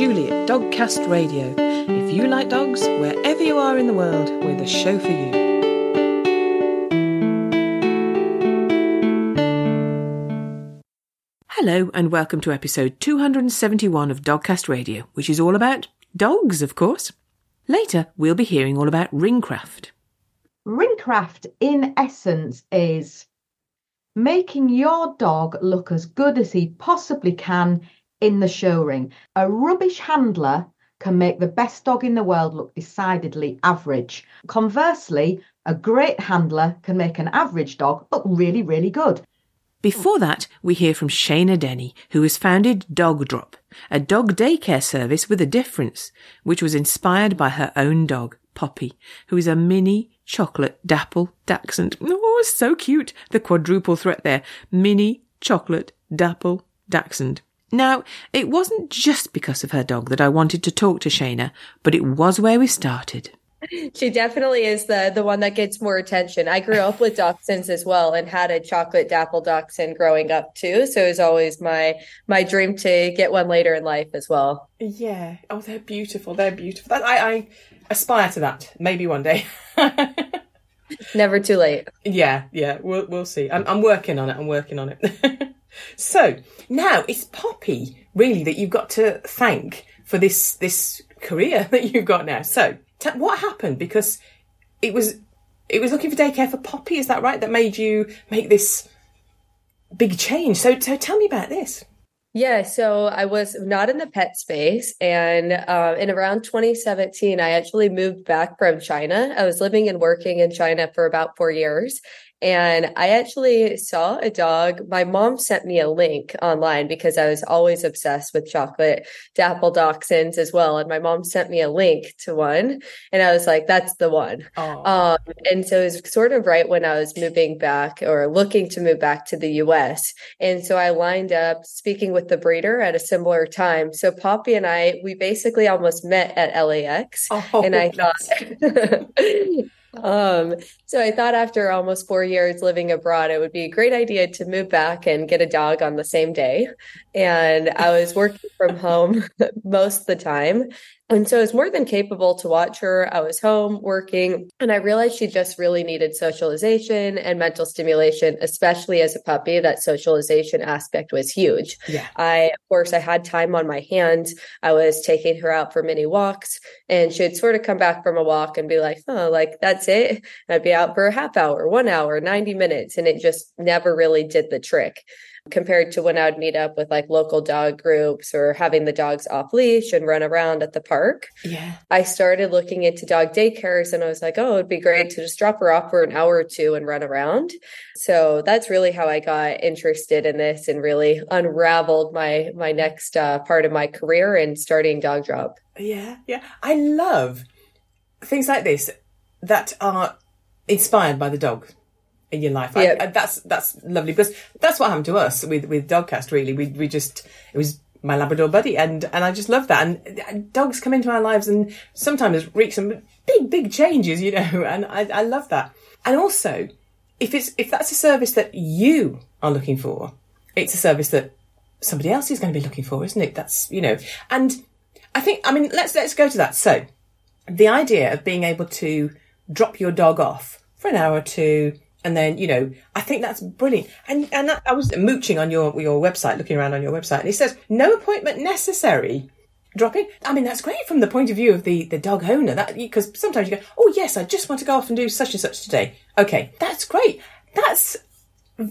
Julie at Dogcast Radio. If you like dogs, wherever you are in the world, we're the show for you. Hello, and welcome to episode 271 of Dogcast Radio, which is all about dogs, of course. Later, we'll be hearing all about ringcraft. Ringcraft, in essence, is making your dog look as good as he possibly can in the show ring. A rubbish handler can make the best dog in the world look decidedly average. Conversely, a great handler can make an average dog look really, really good. Before that, we hear from Shaina Denny, who has founded Dog Drop, a dog daycare service with a difference, which was inspired by her own dog, Poppy, who is a mini chocolate dapple dachshund. Oh, so cute. The quadruple threat there. Mini chocolate dapple dachshund. Now, it wasn't just because of her dog that I wanted to talk to Shaina, but it was where we started. She definitely is the the one that gets more attention. I grew up with dachshunds as well and had a chocolate dapple dachshund growing up too. So it was always my my dream to get one later in life as well. Yeah. Oh, they're beautiful. They're beautiful. I, I aspire to that. Maybe one day. Never too late. Yeah, yeah. We'll we'll see. I'm I'm working on it. I'm working on it. so now it's Poppy really that you've got to thank for this this career that you've got now. So T- what happened? Because it was it was looking for daycare for Poppy. Is that right? That made you make this big change. So so tell me about this. Yeah, so I was not in the pet space, and uh, in around 2017, I actually moved back from China. I was living and working in China for about four years, and I actually saw a dog. My mom sent me a link online because I was always obsessed with chocolate dapple dachshunds as well. And my mom sent me a link to one, and I was like, that's the one. Um, and so it was sort of right when I was moving back or looking to move back to the US. And so I lined up speaking with the breeder at a similar time. So Poppy and I, we basically almost met at LAX. Oh, and I thought, um, so I thought after almost four years living abroad, it would be a great idea to move back and get a dog on the same day. And I was working from home most of the time. And so I was more than capable to watch her. I was home working, and I realized she just really needed socialization and mental stimulation, especially as a puppy. That socialization aspect was huge. Yeah. I, of course, I had time on my hands. I was taking her out for many walks, and she'd sort of come back from a walk and be like, oh, like that's it. And I'd be out for a half hour, one hour, 90 minutes. And it just never really did the trick compared to when I would meet up with like local dog groups or having the dogs off leash and run around at the park. Yeah. I started looking into dog daycares and I was like, oh, it'd be great to just drop her off for an hour or two and run around. So that's really how I got interested in this and really unraveled my my next uh, part of my career in starting Dog Drop. Yeah, yeah. I love things like this that are inspired by the dog in your life. I- Yeah. I- that's that's lovely because that's what happened to us with with Dogcast. Really, we we just it was my Labrador buddy, and and I just love that. And, and dogs come into our lives and sometimes wreak some big big changes, you know. And I I love that. And also, if it's if that's a service that you are looking for, it's a service that somebody else is going to be looking for, isn't it? That's you know. And I think I mean let's let's go to that. So the idea of being able to drop your dog off for an hour or two and then you know i think that's brilliant. And and i was mooching on your your website looking around on your website and it says no appointment necessary. Dropping i mean that's great from the point of view of the the dog owner. That because sometimes you go oh yes i just want to go off and do such and such today. Okay that's great. That's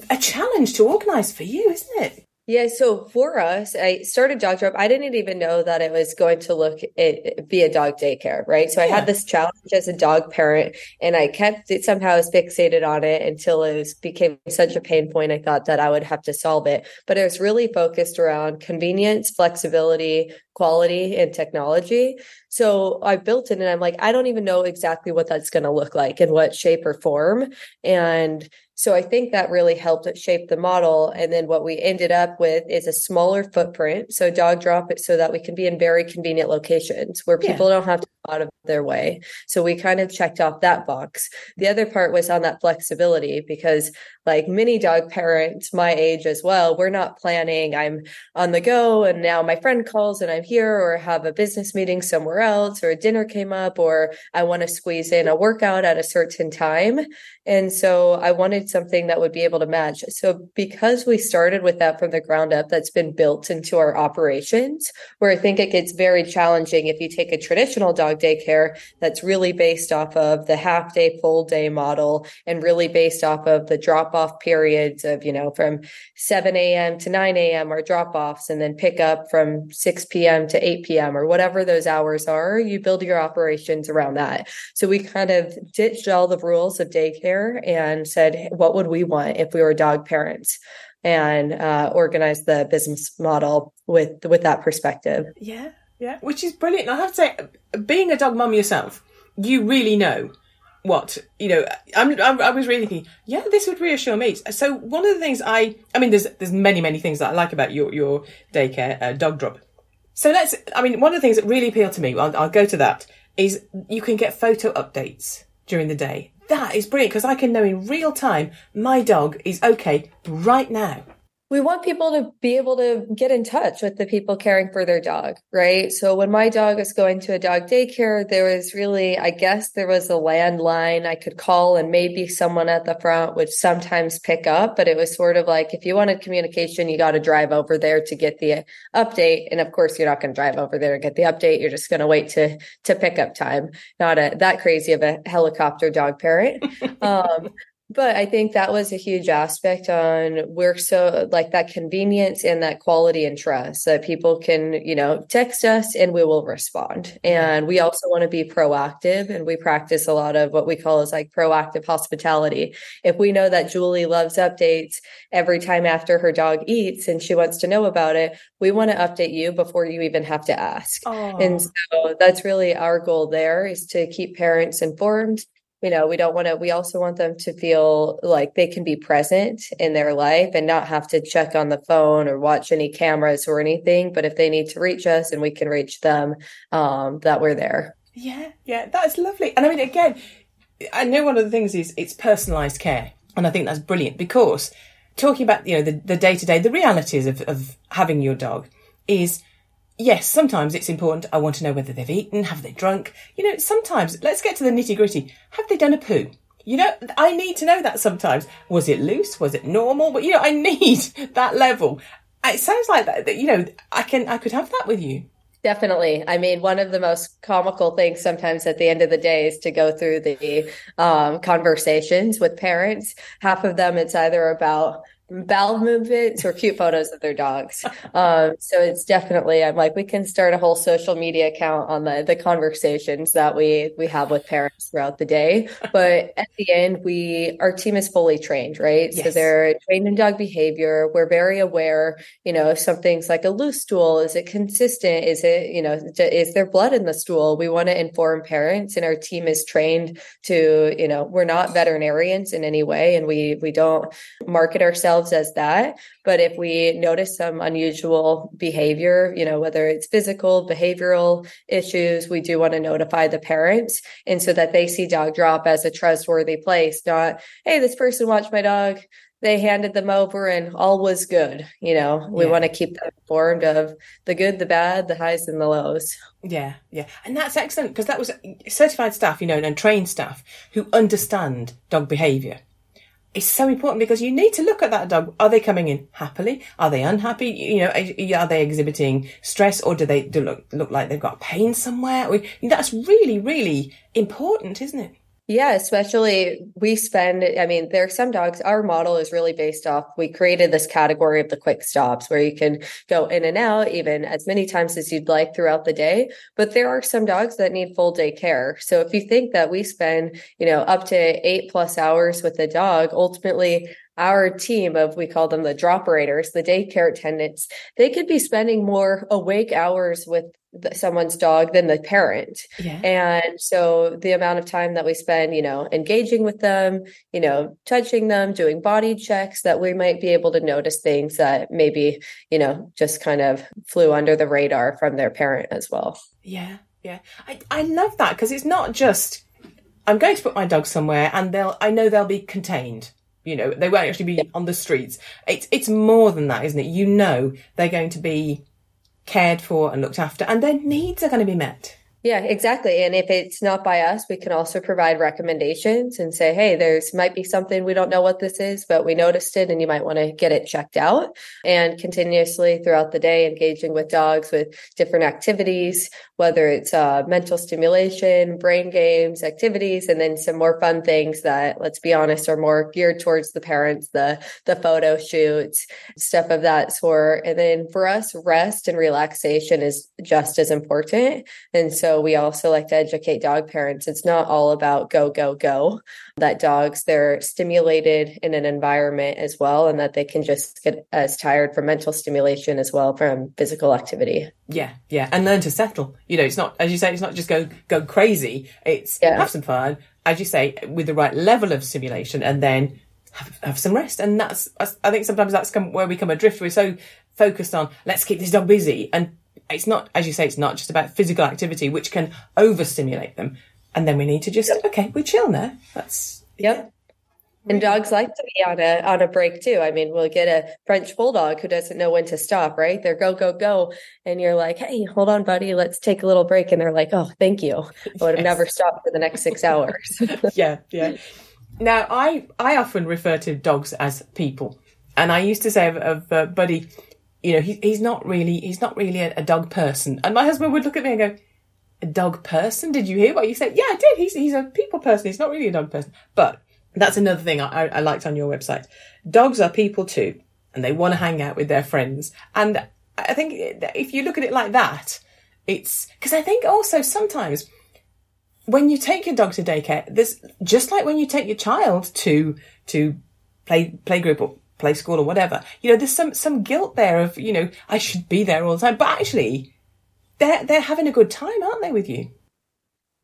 a challenge to organize for you isn't it Yeah, so for us, I started Dog Drop. I didn't even know that it was going to look it be a dog daycare, right? So I had this challenge as a dog parent, and I kept it somehow was fixated on it until it was, became such a pain point. I thought that I would have to solve it, but it was really focused around convenience, flexibility, quality, and technology. So I built it, and I'm like, I don't even know exactly what that's going to look like in what shape or form, and So I think that really helped shape the model. And then what we ended up with is a smaller footprint. So dog drop it so that we can be in very convenient locations where people yeah. don't have to go out of their way. So we kind of checked off that box. The other part was on that flexibility because like many dog parents my age as well, we're not planning. I'm on the go and now my friend calls and I'm here or have a business meeting somewhere else or a dinner came up or I want to squeeze in a workout at a certain time. And so I wanted something that would be able to match. So because we started with that from the ground up, that's been built into our operations, where I think it gets very challenging if you take a traditional dog daycare that's really based off of the half day, full day model and really based off of the drop off periods of, you know, from 7 a.m. to 9 a.m. or drop offs and then pick up from 6 p.m. to 8 p.m. or whatever those hours are. You build your operations around that. So we kind of ditched all the rules of daycare and said, what would we want if we were dog parents? And uh, organized the business model with with that perspective. Yeah, yeah, which is brilliant. I have to say, being a dog mum yourself, you really know what you know I'm, I'm, i was really thinking yeah this would reassure me so one of the things i i mean there's there's many many things that i like about your your daycare uh, dog drop so let's i mean one of the things that really appealed to me I'll, I'll go to that is you can get photo updates during the day that is brilliant because I can know in real time my dog is okay right now we want people to be able to get in touch with the people caring for their dog, right? So when my dog was going to a dog daycare, there was really, I guess there was a landline I could call and maybe someone at the front would sometimes pick up, but it was sort of like if you wanted communication, you got to drive over there to get the update. And of course, you're not going to drive over there to get the update. You're just going to wait to, to pick up time. Not a, that crazy of a helicopter dog parent. um, but I think that was a huge aspect on we're so like that convenience and that quality and trust that people can, you know, text us and we will respond. And we also want to be proactive and we practice a lot of what we call as like proactive hospitality. If we know that Julie loves updates every time after her dog eats and she wants to know about it, we want to update you before you even have to ask. And so that's really our goal there is to keep parents informed you know we don't want to we also want them to feel like they can be present in their life and not have to check on the phone or watch any cameras or anything but if they need to reach us and we can reach them um that we're there. Yeah yeah that's lovely. And i mean again i know one of the things is it's personalized care and i think that's brilliant because talking about you know the, the day-to-day the realities of, of having your dog is yes, sometimes it's important. I want to know whether they've eaten, have they drunk? You know, sometimes, let's get to the nitty gritty. Have they done a poo? You know, I need to know that sometimes. Was it loose? Was it normal? But you know, I need that level. It sounds like that, that you know, I can, I could have that with you. Definitely. I mean, one of the most comical things sometimes at the end of the day is to go through the um, conversations with parents. Half of them, it's either about bowel movements or cute photos of their dogs. Um, so it's definitely, I'm like, we can start a whole social media account on the, the conversations that we, we have with parents throughout the day. But at the end, we, our team is fully trained, right? Yes. So they're trained in dog behavior. We're very aware, you know, if something's like a loose stool, is it consistent? Is it, you know, is there blood in the stool? We want to inform parents and our team is trained to, you know, we're not veterinarians in any way and we, we don't market ourselves ourselves as that. But if we notice some unusual behavior, you know, whether it's physical, behavioral issues, we do want to notify the parents. And so that they see dog drop as a trustworthy place, not, hey, this person watched my dog they handed them over and all was good. You know, we yeah. want to keep them informed of the good, the bad, the highs and the lows. Yeah, yeah. And that's excellent because that was certified staff, you know, and trained staff who understand dog behavior is so important because you need to look at that dog. Are they coming in happily? Are they unhappy? You know, are they exhibiting stress or do they do look, look like they've got pain somewhere? That's really, really important, isn't it? Yeah, especially we spend, I mean, there are some dogs, our model is really based off, we created this category of the quick stops where you can go in and out even as many times as you'd like throughout the day. But there are some dogs that need full day care. So if you think that we spend, you know, up to eight plus hours with the dog, ultimately our team of we call them the droperators the daycare attendants they could be spending more awake hours with someone's dog than the parent. Yeah. And so the amount of time that we spend, you know, engaging with them, you know, touching them, doing body checks, that we might be able to notice things that maybe, you know, just kind of flew under the radar from their parent as well. Yeah. Yeah. I, I love that because it's not just, I'm going to put my dog somewhere and they'll, I know they'll be contained. You know, they won't actually be yeah. on the streets. It's, it's more than that, isn't it? You know, they're going to be cared for and looked after and their needs are going to be met. Yeah, exactly. And if it's not by us, we can also provide recommendations and say, hey, there's might be something we don't know what this is, but we noticed it and you might want to get it checked out. And continuously throughout the day, engaging with dogs with different activities, whether it's uh, mental stimulation, brain games, activities, and then some more fun things that, let's be honest, are more geared towards the parents, the the photo shoots, stuff of that sort. And then for us, rest and relaxation is just as important. And so so we also like to educate dog parents. It's not all about go, go, go. That dogs, they're stimulated in an environment as well, and that they can just get as tired from mental stimulation as well from physical activity. Yeah, yeah. And learn to settle. You know, it's not, as you say, it's not just go, go crazy. It's yeah. have some fun, as you say, with the right level of stimulation and then have, have some rest. And that's, I think sometimes that's come, where we come adrift. We're so focused on let's keep this dog busy and it's not, as you say, it's not just about physical activity, which can overstimulate them. And then we need to just, yep. okay, we chill now. That's, yep. And dogs like to be on a on a break too. I mean, we'll get a French bulldog who doesn't know when to stop, right? They're go go go, and you're like, "Hey, hold on, buddy, let's take a little break." And they're like, "Oh, thank you. I would have yes. never stopped for the next six hours." yeah, yeah. Now, I I often refer to dogs as people, and I used to say of, of uh, Buddy, you know, he, he's not really, he's not really a, a, dog person. And my husband would look at me and go, a dog person? Did you hear what you said? Yeah, I did. He's, he's a people person. He's not really a dog person. But that's another thing I, I liked on your website. Dogs are people too, and they want to hang out with their friends. And I think if you look at it like that, it's, because I think also sometimes when you take your dog to daycare, there's just like when you take your child to, to play, playgroup or play school or whatever. You know, there's some, some guilt there of, you know, I should be there all the time, but actually they're, they're having a good time, aren't they, with you?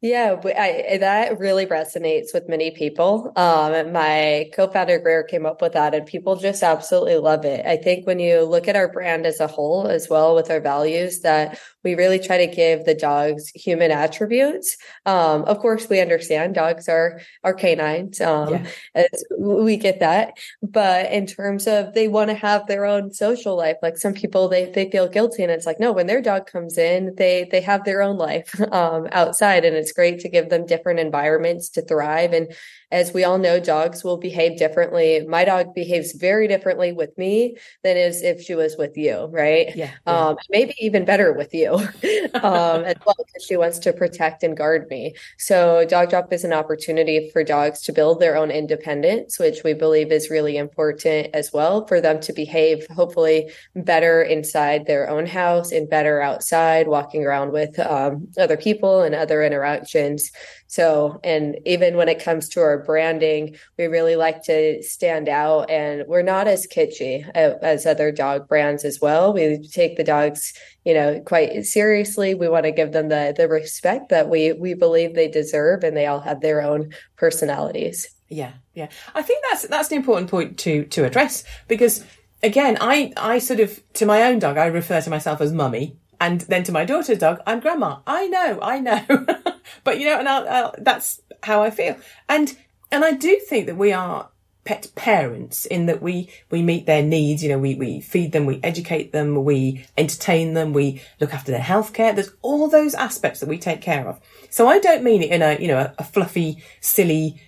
Yeah, I, that really resonates with many people. Um, my co-founder Greer came up with that, and people just absolutely love it. I think when you look at our brand as a whole, as well with our values, that we really try to give the dogs human attributes. Um, of course, we understand dogs are are canines. Um, yeah. we get that, but in terms of they want to have their own social life, like some people they they feel guilty, and it's like no, when their dog comes in, they they have their own life um, outside, and it's great to give them different environments to thrive. And as we all know, dogs will behave differently. My dog behaves very differently with me than as if she was with you, right? Yeah. yeah. Um, maybe even better with you um, as well, because she wants to protect and guard me. So, dog drop is an opportunity for dogs to build their own independence, which we believe is really important as well for them to behave hopefully better inside their own house and better outside, walking around with um, other people and other interactions. So, and even when it comes to our branding, we really like to stand out and we're not as kitschy as other dog brands as well. We take the dogs, you know, quite seriously. We want to give them the the respect that we we believe they deserve and they all have their own personalities. Yeah, yeah. I think that's that's an important point to to address because again, I I sort of to my own dog, I refer to myself as mummy and then to my daughter's dog, I'm grandma. I know, I know. but you know, and I'll, I'll, that's how I feel. And, and I do think that we are pet parents in that we, we meet their needs. You know, we, we feed them, we educate them, we entertain them, we look after their healthcare. There's all those aspects that we take care of. So I don't mean it in a, you know, a, a fluffy, silly,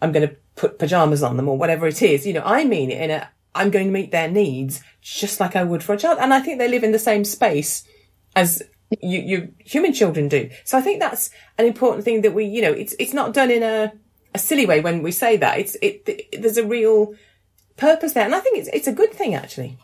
I'm going to put pajamas on them or whatever it is. You know, I mean it in a, I'm going to meet their needs just like I would for a child. And I think they live in the same space as you, you human children do. So I think that's an important thing that we, you know, it's, it's not done in a, a silly way when we say that. It's, it, it there's a real purpose there. And I think it's, it's a good thing actually.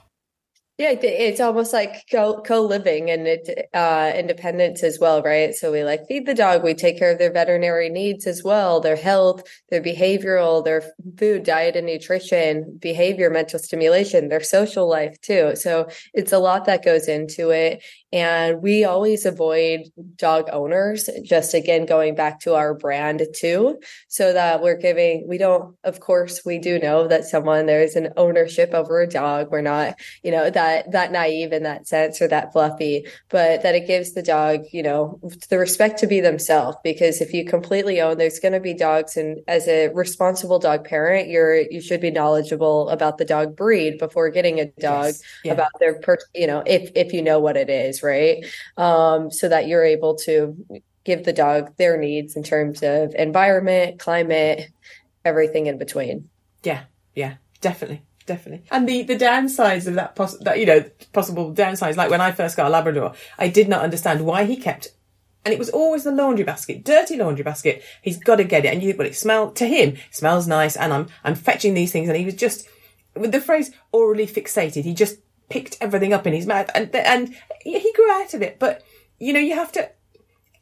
Yeah, it's almost like co living and it, uh, independence as well, right? So we like feed the dog, we take care of their veterinary needs as well, their health, their behavioral, their food, diet and nutrition, behavior, mental stimulation, their social life too. So it's a lot that goes into it. And we always avoid dog owners, just again, going back to our brand too, so that we're giving, we don't, of course, we do know that someone, there's an ownership over a dog. We're not, you know, that, that naive in that sense or that fluffy, but that it gives the dog, you know, the respect to be themselves. Because if you completely own, there's going to be dogs. And as a responsible dog parent, you're, you should be knowledgeable about the dog breed before getting a dog, Yes. Yeah. about their, per, you know, if, if you know what it is, right? Um, so that you're able to give the dog their needs in terms of environment, climate, everything in between. Yeah, yeah, definitely, definitely. And the the downsides of that, poss- that you know, possible downsides, like when I first got a Labrador, I did not understand why he kept. And it was always the laundry basket, dirty laundry basket. He's got to get it, and you well, it smell to him smells nice, and I'm I'm fetching these things, and he was just with the phrase orally fixated. He just picked everything up in his mouth, and and he he grew out of it. But you know, you have to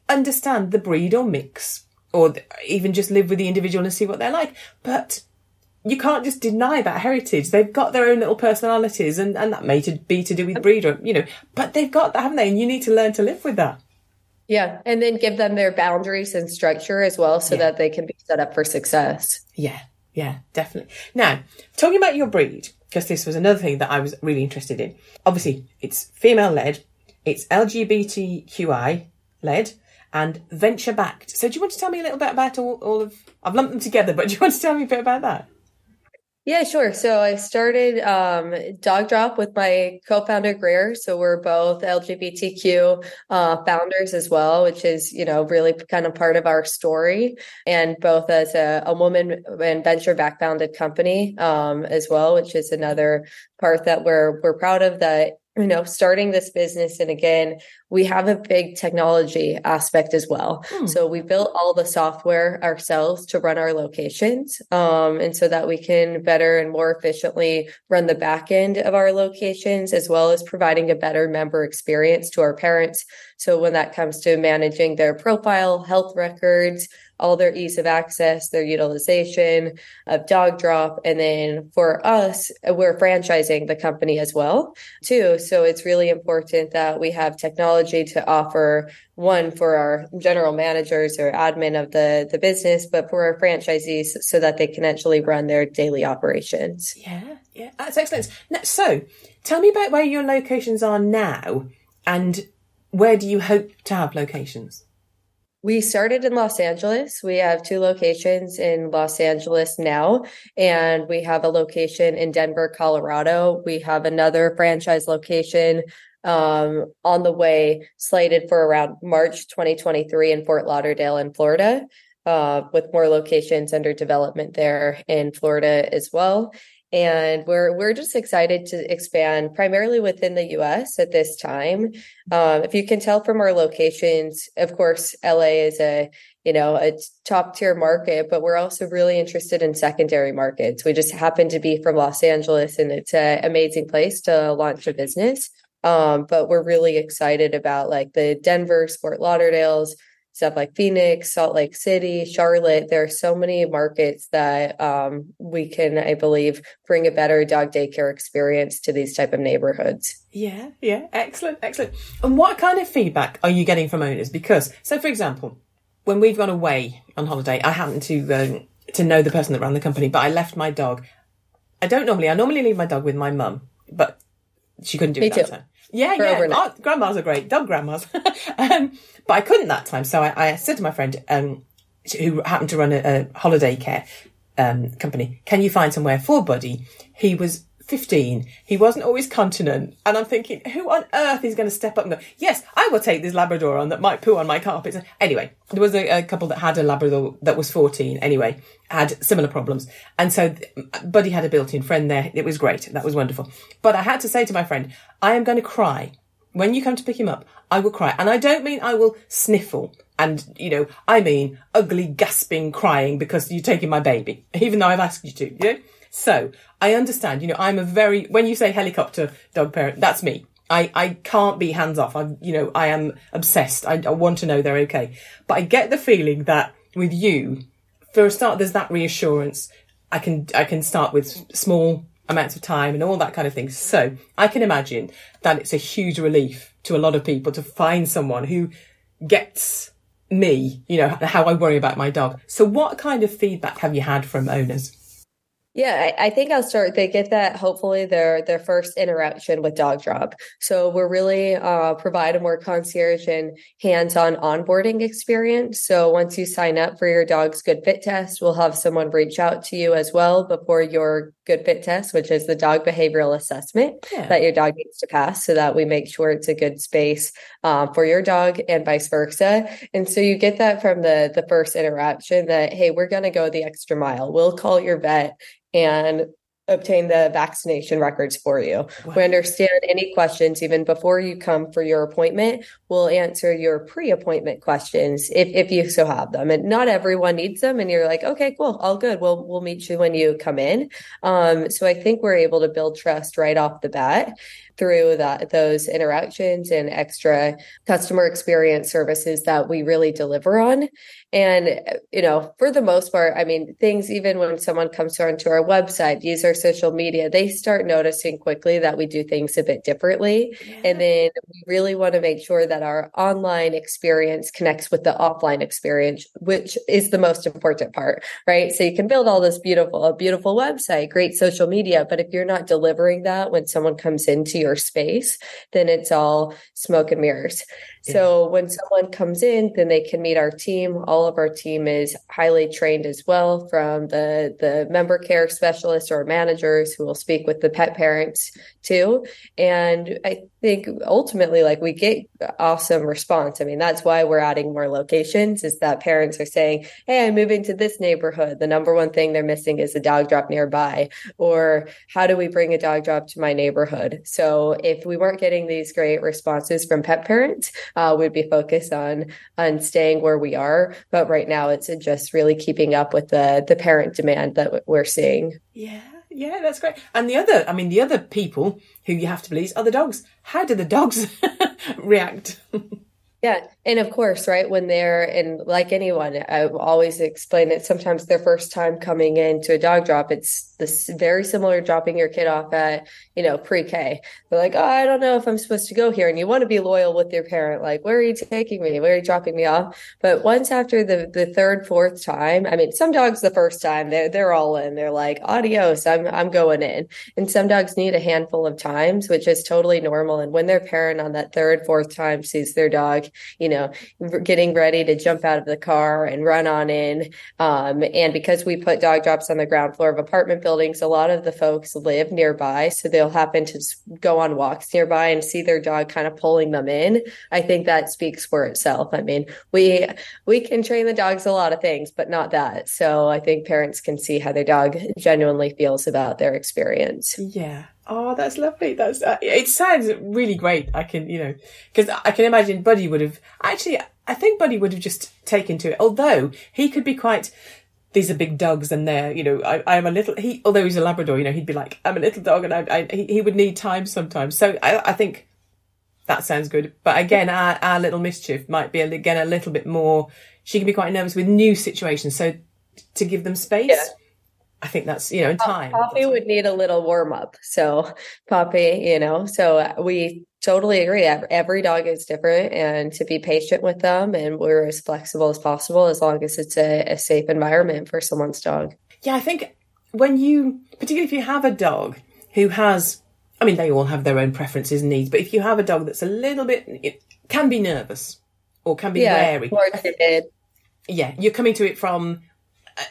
understand the breed or mix, or even just live with the individual and see what they're like. But you can't just deny that heritage. They've got their own little personalities, and, and that may to be to do with breed, or you know. But they've got that, haven't they? And you need to learn to live with that. Yeah. And then give them their boundaries and structure as well so Yeah. that they can be set up for success. Yeah, yeah, definitely. Now, talking about your breed, because this was another thing that I was really interested in. Obviously, it's female led, it's LGBTQI led, and venture backed. So, do you want to tell me a little bit about all, all of? I've lumped them together, but do you want to tell me a bit about that? Yeah, sure. So I started um, Dog Drop with my co-founder Greer. So we're both LGBTQ uh, founders as well, which is you know really kind of part of our story, and both as a, a woman and venture-back founded company um, as well, which is another part that we're we're proud of. That you know starting this business, and again, we have a big technology aspect as well. Hmm. So we built all the software ourselves to run our locations, um, and so that we can better and more efficiently run the back end of our locations, as well as providing a better member experience to our parents. So when that comes to managing their profile, health records, all their ease of access, their utilization of dog drop. And then for us, we're franchising the company as well, too. So it's really important that we have technology to offer one for our general managers or admin of the, the business, but for our franchisees so that they can actually run their daily operations. Yeah, yeah, that's excellent. So, tell me about where your locations are now, and where do you hope to have locations? We started in Los Angeles. We have two locations in Los Angeles now, and we have a location in Denver, Colorado. We have another franchise location um, on the way, slated for around March 2023 in Fort Lauderdale, in Florida, uh, with more locations under development there in Florida as well. And we're we're just excited to expand primarily within the U.S. at this time. Um, if you can tell from our locations, of course, LA is a you know a top tier market, but we're also really interested in secondary markets. We just happen to be from Los Angeles, and it's an amazing place to launch a business. Um, but we're really excited about like the Denver, Fort Lauderdale's, stuff like Phoenix, Salt Lake City, Charlotte. There are so many markets that um, we can, I believe, bring a better dog daycare experience to these type of neighborhoods. Yeah, yeah, excellent, excellent. And what kind of feedback are you getting from owners? Because, so for example, when we've gone away on holiday, I happen to um, to know the person that ran the company, but I left my dog. I don't normally. I normally leave my dog with my mum, but she couldn't do Me it that too. time. Yeah, yeah. grandmas are great, dog grandmas. um, but I couldn't that time, so I, I said to my friend, um, who happened to run a, a holiday care um, company, "Can you find somewhere for Buddy?" He was 15. He wasn't always continent. And I'm thinking, who on earth is going to step up and go, yes, I will take this Labrador on that might poo on my carpets. Anyway, there was a, a couple that had a Labrador that was 14 anyway, had similar problems. And so Buddy had a built-in friend there. It was great. That was wonderful. But I had to say to my friend, I am going to cry. When you come to pick him up, I will cry. And I don't mean I will sniffle. And, you know, I mean ugly, gasping, crying because you're taking my baby, even though I've asked you to, you know? So I understand, you know, I'm a very, when you say helicopter dog parent, that's me. I, I can't be hands off. I'm, you know, I am obsessed. I, I want to know they're okay. But I get the feeling that with you, for a start, there's that reassurance. I can, I can start with small amounts of time and all that kind of thing. So I can imagine that it's a huge relief to a lot of people to find someone who gets me, you know, how I worry about my dog. So what kind of feedback have you had from owners? Yeah, I, I, think I'll start. They get that hopefully their their first interaction with Dog Drop. So we're really uh, provide a more concierge and hands on onboarding experience. So once you sign up for your dog's good fit test, we'll have someone reach out to you as well before your good fit test, which is the dog behavioral assessment yeah. that your dog needs to pass, so that we make sure it's a good space um, for your dog and vice versa. And so you get that from the the first interaction that hey, we're going to go the extra mile. We'll call your vet and obtain the vaccination records for you. Wow. We understand any questions even before you come for your appointment. We'll answer your pre-appointment questions if, if you so have them. And not everyone needs them. And you're like, okay, cool, all good. We'll we'll meet you when you come in. Um, so I think we're able to build trust right off the bat through that those interactions and extra customer experience services that we really deliver on. And you know for the most part i mean things even when someone comes onto our website use our social media they start noticing quickly that we do things a bit differently. Yeah. and then we really want to make sure that our online experience connects with the offline experience which is the most important part right? So you can build all this beautiful a beautiful website great social media but if you're not delivering that when someone comes into your space, then it's all smoke and mirrors. So when someone comes in, then they can meet our team. All of our team is highly trained as well from the, the member care specialists or managers who will speak with the pet parents too. And I think ultimately, like we get awesome response. I mean, that's why we're adding more locations is that parents are saying, Hey, I'm moving to this neighborhood. The number one thing they're missing is a dog drop nearby. Or how do we bring a dog drop to my neighborhood? So if we weren't getting these great responses from pet parents, uh, we'd be focused on on staying where we are. But right now, it's just really keeping up with the the parent demand that we're seeing. Yeah. Yeah, that's great. And the other, I mean, the other people who you have to please are the dogs. How do the dogs react? Yeah. And of course, right, when they're, and like anyone, I always explain it sometimes their first time coming into a dog drop, it's this very similar dropping your kid off at, you know, pre K. They're like, oh, I don't know if I'm supposed to go here. And you want to be loyal with your parent, like, where are you taking me? Where are you dropping me off? But once after the, the third, fourth time, I mean, some dogs the first time, they're, they're all in. They're like, adios, I'm, I'm going in. And some dogs need a handful of times, which is totally normal. And when their parent on that third, fourth time sees their dog, you know, getting ready to jump out of the car and run on in. Um, and because we put dog drops on the ground floor of apartment buildings, a lot of the folks live nearby. So they'll happen to go on walks nearby and see their dog kind of pulling them in. I think that speaks for itself. I mean, we, we can train the dogs a lot of things, but not that. So I think parents can see how their dog genuinely feels about their experience. Yeah. Oh, that's lovely. That's uh, it. Sounds really great. I can, you know, because I can imagine Buddy would have actually. I think Buddy would have just taken to it. Although he could be quite. These are big dogs, and they're, you know, I, I'm a little. He, although he's a Labrador, you know, he'd be like, I'm a little dog, and I, I he, he would need time sometimes. So I, I think that sounds good. But again, our, our little mischief might be again a little bit more. She can be quite nervous with new situations, so to give them space. Yeah I think that's you know in time. Poppy would need a little warm up. So Poppy, you know, so uh, we totally agree. Every dog is different, and to be patient with them, and we're as flexible as possible as long as it's a, a safe environment for someone's dog. Yeah, I think when you, particularly if you have a dog who has, I mean, they all have their own preferences and needs, but if you have a dog that's a little bit, it can be nervous or can be yeah, wary. More timid. Yeah, you're coming to it from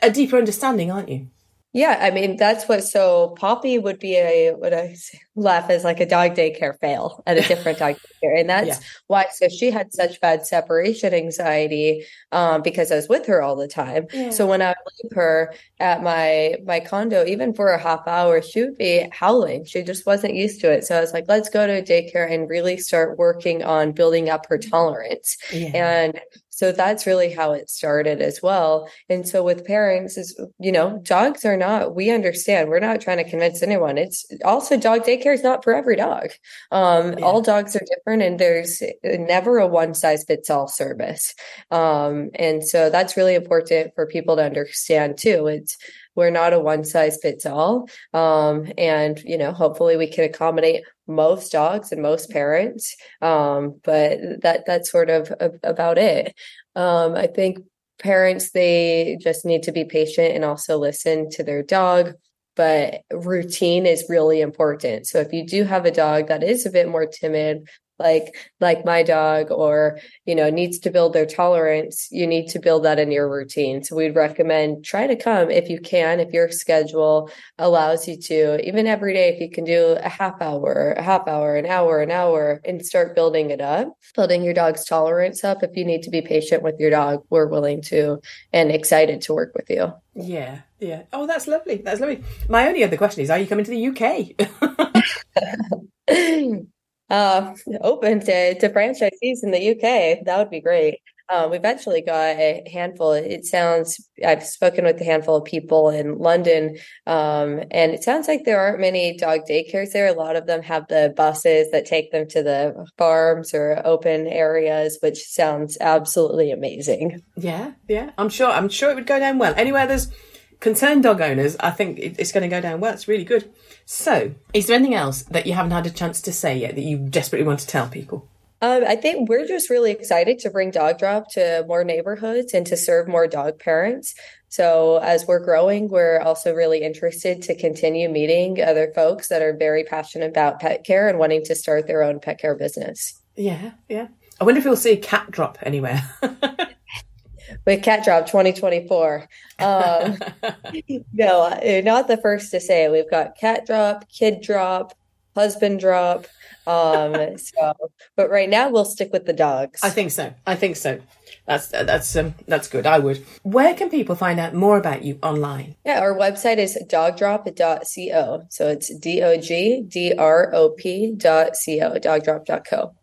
a deeper understanding, aren't you? Yeah, I mean that's what. So Poppy would be a what I laugh as like a dog daycare fail at a different dog daycare, and that's yeah. why. So she had such bad separation anxiety um, because I was with her all the time. Yeah. So when I would leave her at my my condo, even for a half hour, she would be howling. She just wasn't used to it. So I was like, let's go to a daycare and really start working on building up her tolerance. Yeah. And so that's really how it started as well. And so with parents is, you know, dogs are not, we understand, we're not trying to convince anyone. It's also dog daycare is not for every dog. Um, yeah. all dogs are different and there's never a one size fits all service. Um, and so that's really important for people to understand too. It's, we're not a one size fits all. Um, and, you know, hopefully we can accommodate most dogs and most parents. Um, but that, that's sort of about it. Um, I think parents, they just need to be patient and also listen to their dog but routine is really important. So if you do have a dog that is a bit more timid, like like my dog or you know needs to build their tolerance you need to build that in your routine. So we'd recommend try to come if you can if your schedule allows you to even every day if you can do a half hour a half hour an hour an hour and start building it up. Building your dog's tolerance up if you need to be patient with your dog we're willing to and excited to work with you. Yeah yeah. Oh that's lovely that's lovely. My only other question is are you coming to the uk uh, open to, to franchisees in the UK. That would be great. Uh, we've actually got a handful. It sounds I've spoken with a handful of people in London, um, and it sounds like there aren't many dog daycares there. A lot of them have the buses that take them to the farms or open areas, which sounds absolutely amazing. Yeah, yeah. I'm sure. I'm sure it would go down well. Anywhere there's concerned dog owners, I think it's going to go down well. It's really good. So, is there anything else that you haven't had a chance to say yet that you desperately want to tell people? Um, I think we're just really excited to bring Dog Drop to more neighborhoods and to serve more dog parents. So, as we're growing, we're also really interested to continue meeting other folks that are very passionate about pet care and wanting to start their own pet care business. Yeah, yeah. I wonder if we'll see a cat drop anywhere. with Cat Drop 2024. Um, no, uh, not the first to say. it. We've got Cat Drop, Kid Drop, Husband Drop. Um, so, but right now we'll stick with the dogs. I think so. I think so. That's that's um, that's good. I would. Where can people find out more about you online? Yeah, our website is dogdrop.co. So it's d o g d r o p dot co. Dogdrop.co.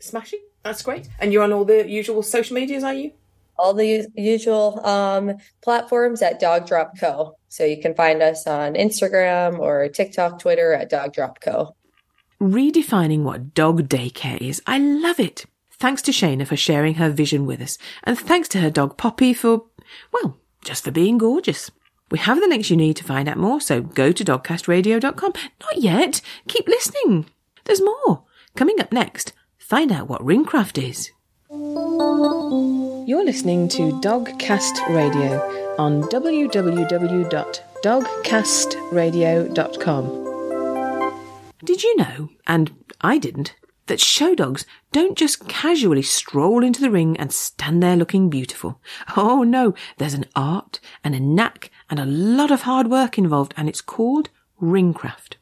Smashing. That's great. And you're on all the usual social medias, are you? All the usual um, platforms at Dog Drop Co. So you can find us on Instagram or TikTok, Twitter at Dog Drop Co. Redefining what dog daycare is. I love it. Thanks to Shaina for sharing her vision with us, and thanks to her dog Poppy for, well, just for being gorgeous. We have the links you need to find out more, so go to dogcastradio.com. Not yet. Keep listening. There's more. Coming up next, find out what ringcraft is. You're listening to Dogcast Radio on www.dogcastradio.com. Did you know, and I didn't, that show dogs don't just casually stroll into the ring and stand there looking beautiful. Oh no, there's an art and a knack and a lot of hard work involved and it's called ringcraft.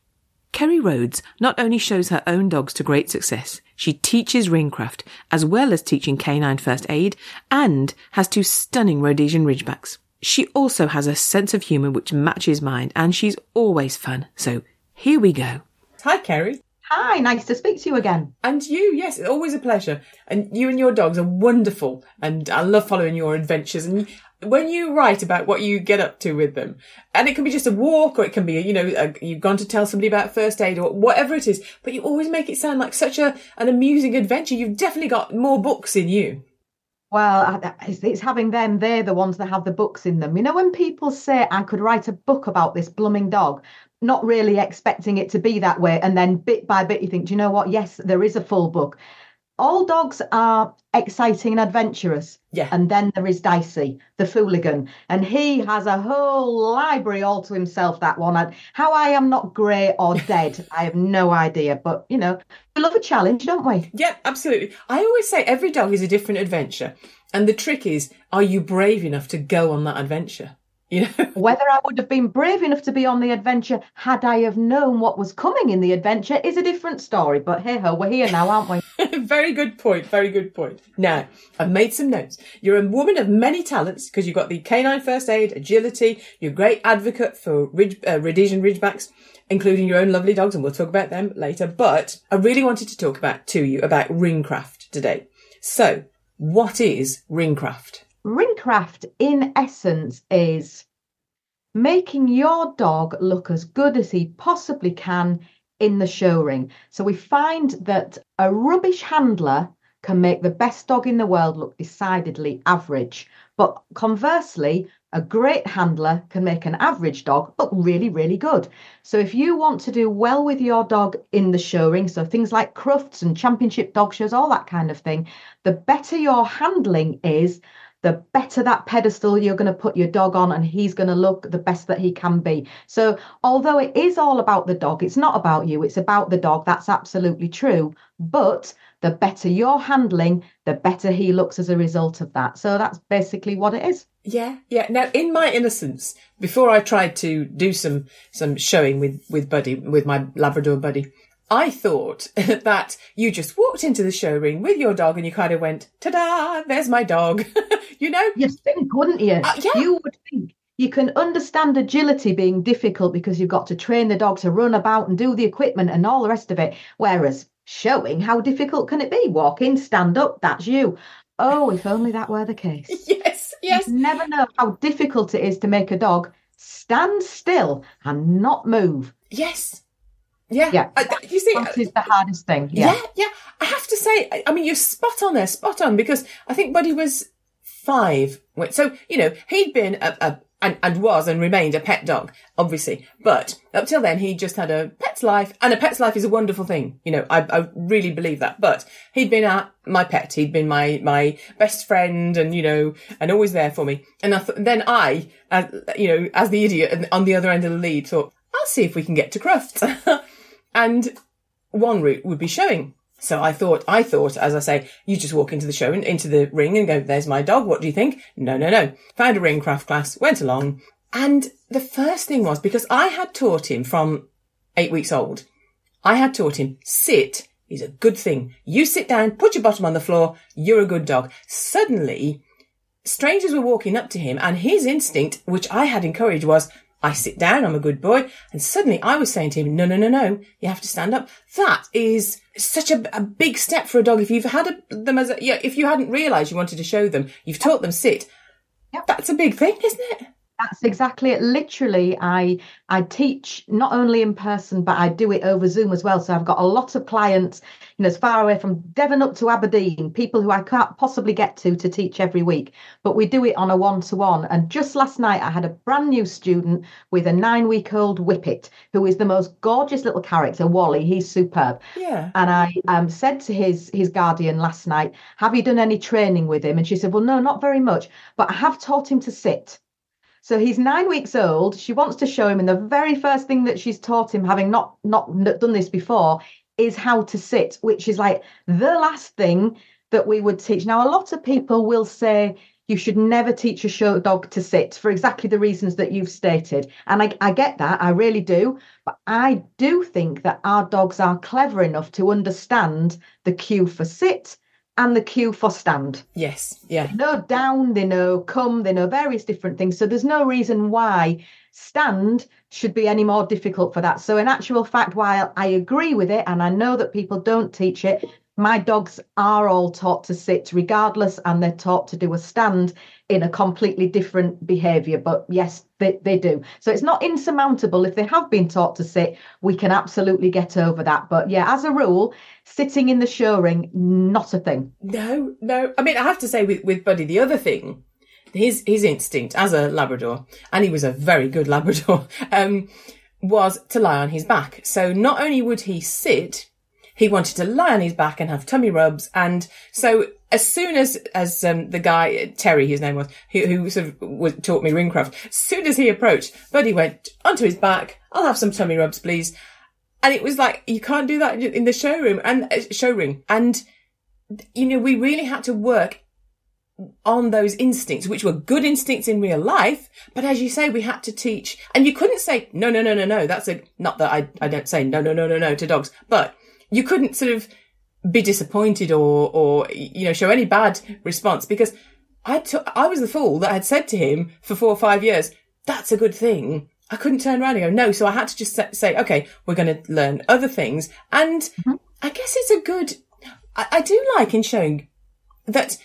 Kerry Rhodes not only shows her own dogs to great success, she teaches ringcraft as well as teaching canine first aid and has two stunning Rhodesian Ridgebacks. She also has a sense of humour which matches mine and she's always fun. So here we go. Hi, Kerry. Hi, nice to speak to you again. And you, yes, always a pleasure. And you and your dogs are wonderful, and I love following your adventures. And when you write about what you get up to with them, and it can be just a walk, or it can be, you know, a, you've gone to tell somebody about first aid, or whatever it is, but you always make it sound like such a an amusing adventure. You've definitely got more books in you. Well, it's having them, they're the ones that have the books in them. You know, when people say, I could write a book about this blooming dog, not really expecting it to be that way. And then bit by bit, you think, do you know what? Yes, there is a full book. All dogs are exciting and adventurous. Yeah. And then there is Dicey, the fooligan. And he has a whole library all to himself, that one. And how I am not grey or dead, I have no idea. But, you know, we love a challenge, don't we? Yeah, absolutely. I always say every dog is a different adventure. And the trick is, are you brave enough to go on that adventure? Know? Whether I would have been brave enough to be on the adventure had I have known what was coming in the adventure is a different story. But hey ho, we're here now, aren't we? very good point. Very good point. Now, I've made some notes. You're a woman of many talents because you've got the canine first aid, agility. You're a great advocate for Ridge, uh, Rhodesian Ridgebacks, including your own lovely dogs, and we'll talk about them later. But I really wanted to talk about to you about ringcraft today. So, what is ringcraft? Ringcraft, in essence, is making your dog look as good as he possibly can in the show ring. So we find that a rubbish handler can make the best dog in the world look decidedly average. But conversely, a great handler can make an average dog look really, really good. So if you want to do well with your dog in the show ring, so things like crufts and championship dog shows, all that kind of thing, the better your handling is, the better that pedestal you're going to put your dog on and he's going to look the best that he can be. So, although it is all about the dog, it's not about you, it's about the dog. That's absolutely true. But the better you're handling, the better he looks as a result of that. So, that's basically what it is. Yeah, yeah. Now, in my innocence, before I tried to do some some showing with with Buddy, with my Labrador Buddy, I thought that you just walked into the show ring with your dog and you kind of went, ta-da, there's my dog. you know? You think, wouldn't you? Uh, yeah. You would think. You can understand agility being difficult because you've got to train the dog to run about and do the equipment and all the rest of it. Whereas showing, how difficult can it be? Walk in, stand up, that's you. Oh, if only that were the case. yes, yes. You never know how difficult it is to make a dog stand still and not move. Yes. Yeah, Yeah. I, you see, That is the hardest thing. Yeah. yeah, yeah. I have to say, I- I mean, you're spot on there, spot on, because I think Buddy was five. So, you know, he'd been a, a and, and was and remained a pet dog, obviously. But up till then, he just had a pet's life, and a pet's life is a wonderful thing. You know, I, I really believe that. But he'd been a, my pet. He'd been my, my best friend and, you know, and always there for me. And I th- then I, as, you know, as the idiot on the other end of the lead, thought, I'll see if we can get to Crufts. and one route would be showing. So I thought, I thought, as I say, you just walk into the show and into the ring and go, there's my dog. What do you think? No, no, no. Found a ring craft class, went along. And the first thing was because I had taught him from eight weeks old, I had taught him sit is a good thing. You sit down, put your bottom on the floor. You're a good dog. Suddenly strangers were walking up to him and his instinct, which I had encouraged was, I sit down, I'm a good boy. And suddenly I was saying to him, no, no, no, no, you have to stand up. That is such a, a big step for a dog. If you've had a, them as a, yeah, if you hadn't realized you wanted to show them, you've taught them sit. Yep. That's a big thing, isn't it? That's exactly it. Literally, I I teach not only in person, but I do it over Zoom as well. So I've got a lot of clients, you know, as far away from Devon up to Aberdeen, people who I can't possibly get to to teach every week. But we do it on a one-to-one. And just last night, I had a brand new student with a nine-week-old Whippet, who is the most gorgeous little character, Wally. He's superb. Yeah. And I um, said to his his guardian last night, "Have you done any training with him?" And she said, "Well, no, not very much, but I have taught him to sit." So he's nine weeks old. She wants to show him, and the very first thing that she's taught him, having not not done this before, is how to sit, which is like the last thing that we would teach. Now, a lot of people will say you should never teach a show dog to sit for exactly the reasons that you've stated, and I, I get that, I really do. But I do think that our dogs are clever enough to understand the cue for sit and the cue for stand Yes. Yeah. they know down, they know come, they know various different things. So there's no reason why stand should be any more difficult for that. So, in actual fact, while I agree with it and I know that people don't teach it, my dogs are all taught to sit regardless, and they're taught to do a stand in a completely different behavior. But yes, they, they do. So it's not insurmountable. If they have been taught to sit, we can absolutely get over that. But yeah, as a rule, sitting in the show ring, not a thing. No, no. I mean, I have to say with, with Buddy, the other thing, his, his instinct as a Labrador, and he was a very good Labrador, um, was to lie on his back. So not only would he sit, he wanted to lie on his back and have tummy rubs. And so as soon as, as, um, the guy, Terry, his name was, who, who sort of was, taught me ringcraft, as soon as he approached, Buddy went onto his back. I'll have some tummy rubs, please. And it was like, you can't do that in the showroom and uh, show ring. And, you know, we really had to work on those instincts, which were good instincts in real life. But as you say, we had to teach, and you couldn't say, no, no, no, no, no. That's a, not that I, I don't say no, no, no, no, no to dogs, but you couldn't sort of be disappointed or, or, you know, show any bad response because I took, I was the fool that had said to him for four or five years, that's a good thing. I couldn't turn around and go, no. So I had to just say, okay, we're going to learn other things. And mm-hmm. I guess it's a good, I, I do like in showing that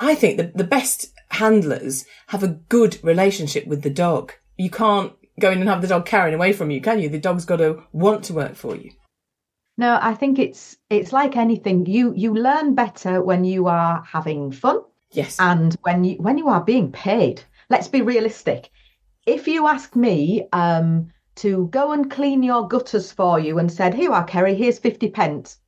I think the, the best handlers have a good relationship with the dog. You can't go in and have the dog carrying away from you, can you? The dog's got to want to work for you. No, I think it's it's like anything. You you learn better when you are having fun Yes. and when you when you are being paid. let's be realistic. If you ask me um, to go and clean your gutters for you and said, Here you are, Kerry, here's 50 pence,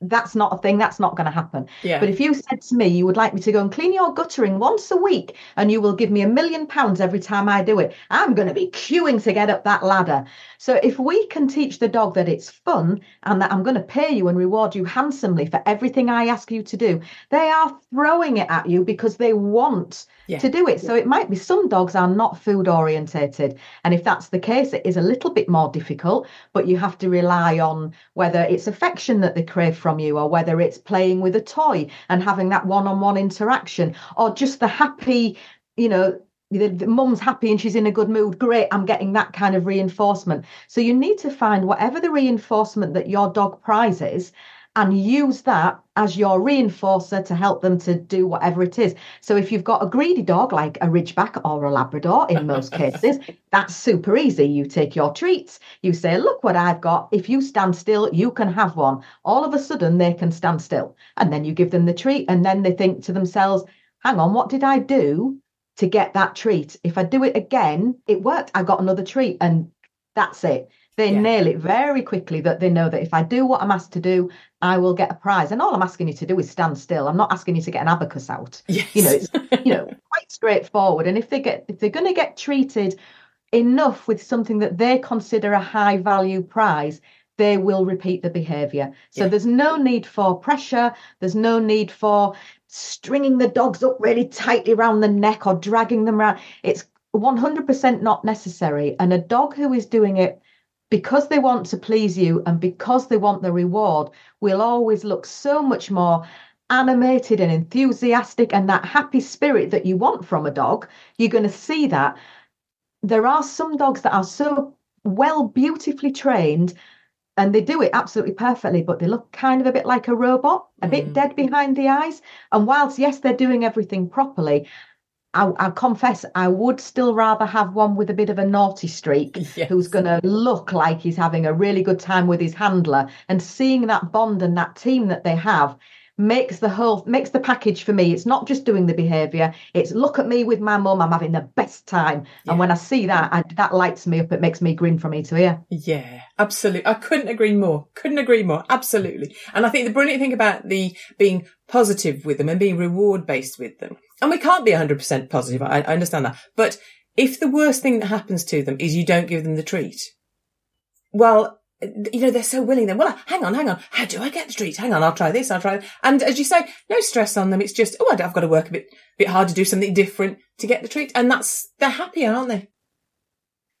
that's not a thing. That's not going to happen. Yeah. But if you said to me, you would like me to go and clean your guttering once a week and you will give me a million pounds every time I do it, I'm going to be queuing to get up that ladder. So if we can teach the dog that it's fun and that I'm going to pay you and reward you handsomely for everything I ask you to do, they are throwing it at you because they want Yeah. to do it. So it might be some dogs are not food orientated. And if that's the case, it is a little bit more difficult, but you have to rely on whether it's affection that they crave from you or whether it's playing with a toy and having that one-on-one interaction or just the happy, you know, the, the mum's happy and she's in a good mood. Great, I'm getting that kind of reinforcement. So you need to find whatever the reinforcement that your dog prizes and use that as your reinforcer to help them to do whatever it is. So if you've got a greedy dog like a Ridgeback or a Labrador in most cases, that's super easy. You take your treats, you say, Look what I've got. If you stand still, you can have one. All of a sudden, they can stand still. And then you give them the treat, and then they think to themselves, Hang on, what did I do to get that treat? If I do it again, it worked. I got another treat, and that's it. They Yeah. nail it very quickly that they know that if I do what I'm asked to do, I will get a prize. And all I'm asking you to do is stand still. I'm not asking you to get an abacus out. Yes. You know, it's you know quite straightforward. And if they get if they're going to get treated enough with something that they consider a high value prize, they will repeat the behavior. So Yeah. there's no need for pressure. There's no need for stringing the dogs up really tightly around the neck or dragging them around. It's 100% not necessary. And a dog who is doing it because they want to please you and because they want the reward will always look so much more animated and enthusiastic and that happy spirit that you want from a dog. You're going to see that. There are some dogs that are so well, beautifully trained and they do it absolutely perfectly, but they look kind of a bit like a robot, a bit Mm. dead behind the eyes. And whilst, yes, they're doing everything properly, I, I confess I would still rather have one with a bit of a naughty streak Yes. who's going to look like he's having a really good time with his handler. And seeing that bond and that team that they have makes the whole makes the package for me. It's not just doing the behaviour. It's look at me with my mum. I'm having the best time. Yeah. And when I see that, I, that lights me up. It makes me grin from ear to ear. Yeah, absolutely. I couldn't agree more. Couldn't agree more. Absolutely. And I think the brilliant thing about the being positive with them and being reward based with them, and we can't be 100% positive. I, I understand that. But if the worst thing that happens to them is you don't give them the treat, well, you know, they're so willing then, well, hang on, hang on. How do I get the treat? Hang on, I'll try this, I'll try that. And as you say, no stress on them. It's just, oh, I've got to work a bit, bit hard to do something different to get the treat. And that's, they're happier, aren't they?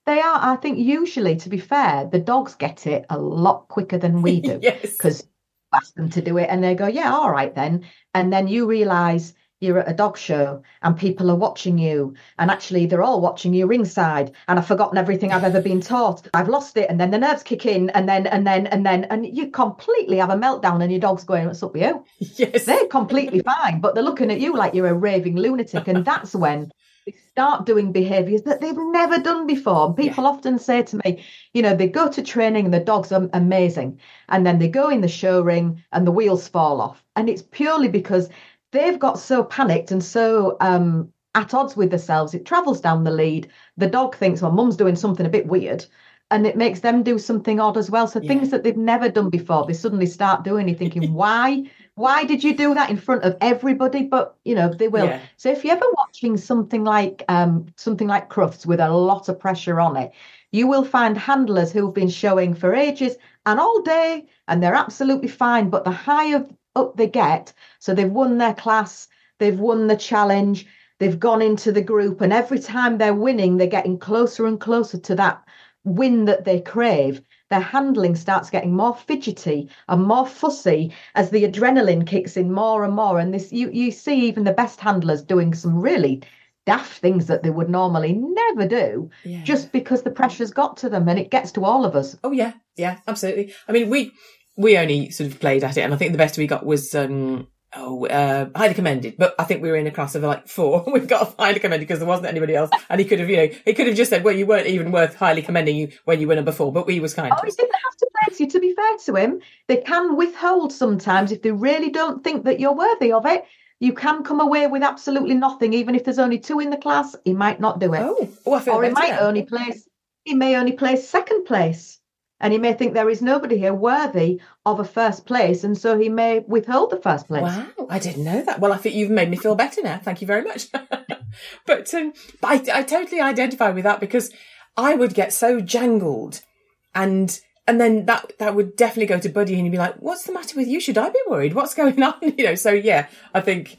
They are, I think, usually, to be fair, the dogs get it a lot quicker than we do. yes. because ask them to do it and they go, yeah, all right then. And then you realize you're at a dog show and people are watching you and actually they're all watching you ringside and I've forgotten everything I've ever been taught. I've lost it and then the nerves kick in and then and then and then and you completely have a meltdown and your dog's going, What's up with you? yes. They're completely fine, but they're looking at you like you're a raving lunatic. And that's when they start doing behaviors that they've never done before. And people often say to me, you know, they go to training and the dogs are amazing. And then they go in the show ring and the wheels fall off. And it's purely because they've got so panicked and so um, at odds with themselves. It travels down the lead. The dog thinks, well, mum's doing something a bit weird. And it makes them do something odd as well. So Yeah. things that they've never done before, they suddenly start doing. You're thinking, why? Why did you do that in front of everybody? But you know they will. Yeah. So if you're ever watching something like um, something like Crufts with a lot of pressure on it, you will find handlers who've been showing for ages and all day, and they're absolutely fine. But the higher up they get, so they've won their class, they've won the challenge, they've gone into the group, and every time they're winning, they're getting closer and closer to that win that they crave. Their handling starts getting more fidgety and more fussy as the adrenaline kicks in more and more. And this you you see even the best handlers doing some really daft things that they would normally never do Yeah. just because the pressure's got to them and it gets to all of us. Oh yeah, yeah, absolutely. I mean, we we only sort of played at it, and I think the best we got was um oh uh, highly commended. But I think we were in a class of like four. We've got highly commended because there wasn't anybody else, and he could have, you know, he could have just said, well, you weren't even worth highly commending you when you were number four. But we was kind. Oh, he didn't have to praise you. To be fair to him, they can withhold sometimes if they really don't think that you're worthy of it. You can come away with absolutely nothing, even if there's only two in the class. He might not do it, Oh, oh I feel or he might only place. He may only place second place, and he may think there is nobody here worthy of a first place, and so he may withhold the first place. Wow, I didn't know that. Well, I think you've made me feel better now. Thank you very much. but um, but I, I totally identify with that because I would get so jangled, and and then that that would definitely go to Buddy, and he'd be like, "What's the matter with you? Should I be worried? What's going on?" You know. So yeah, I think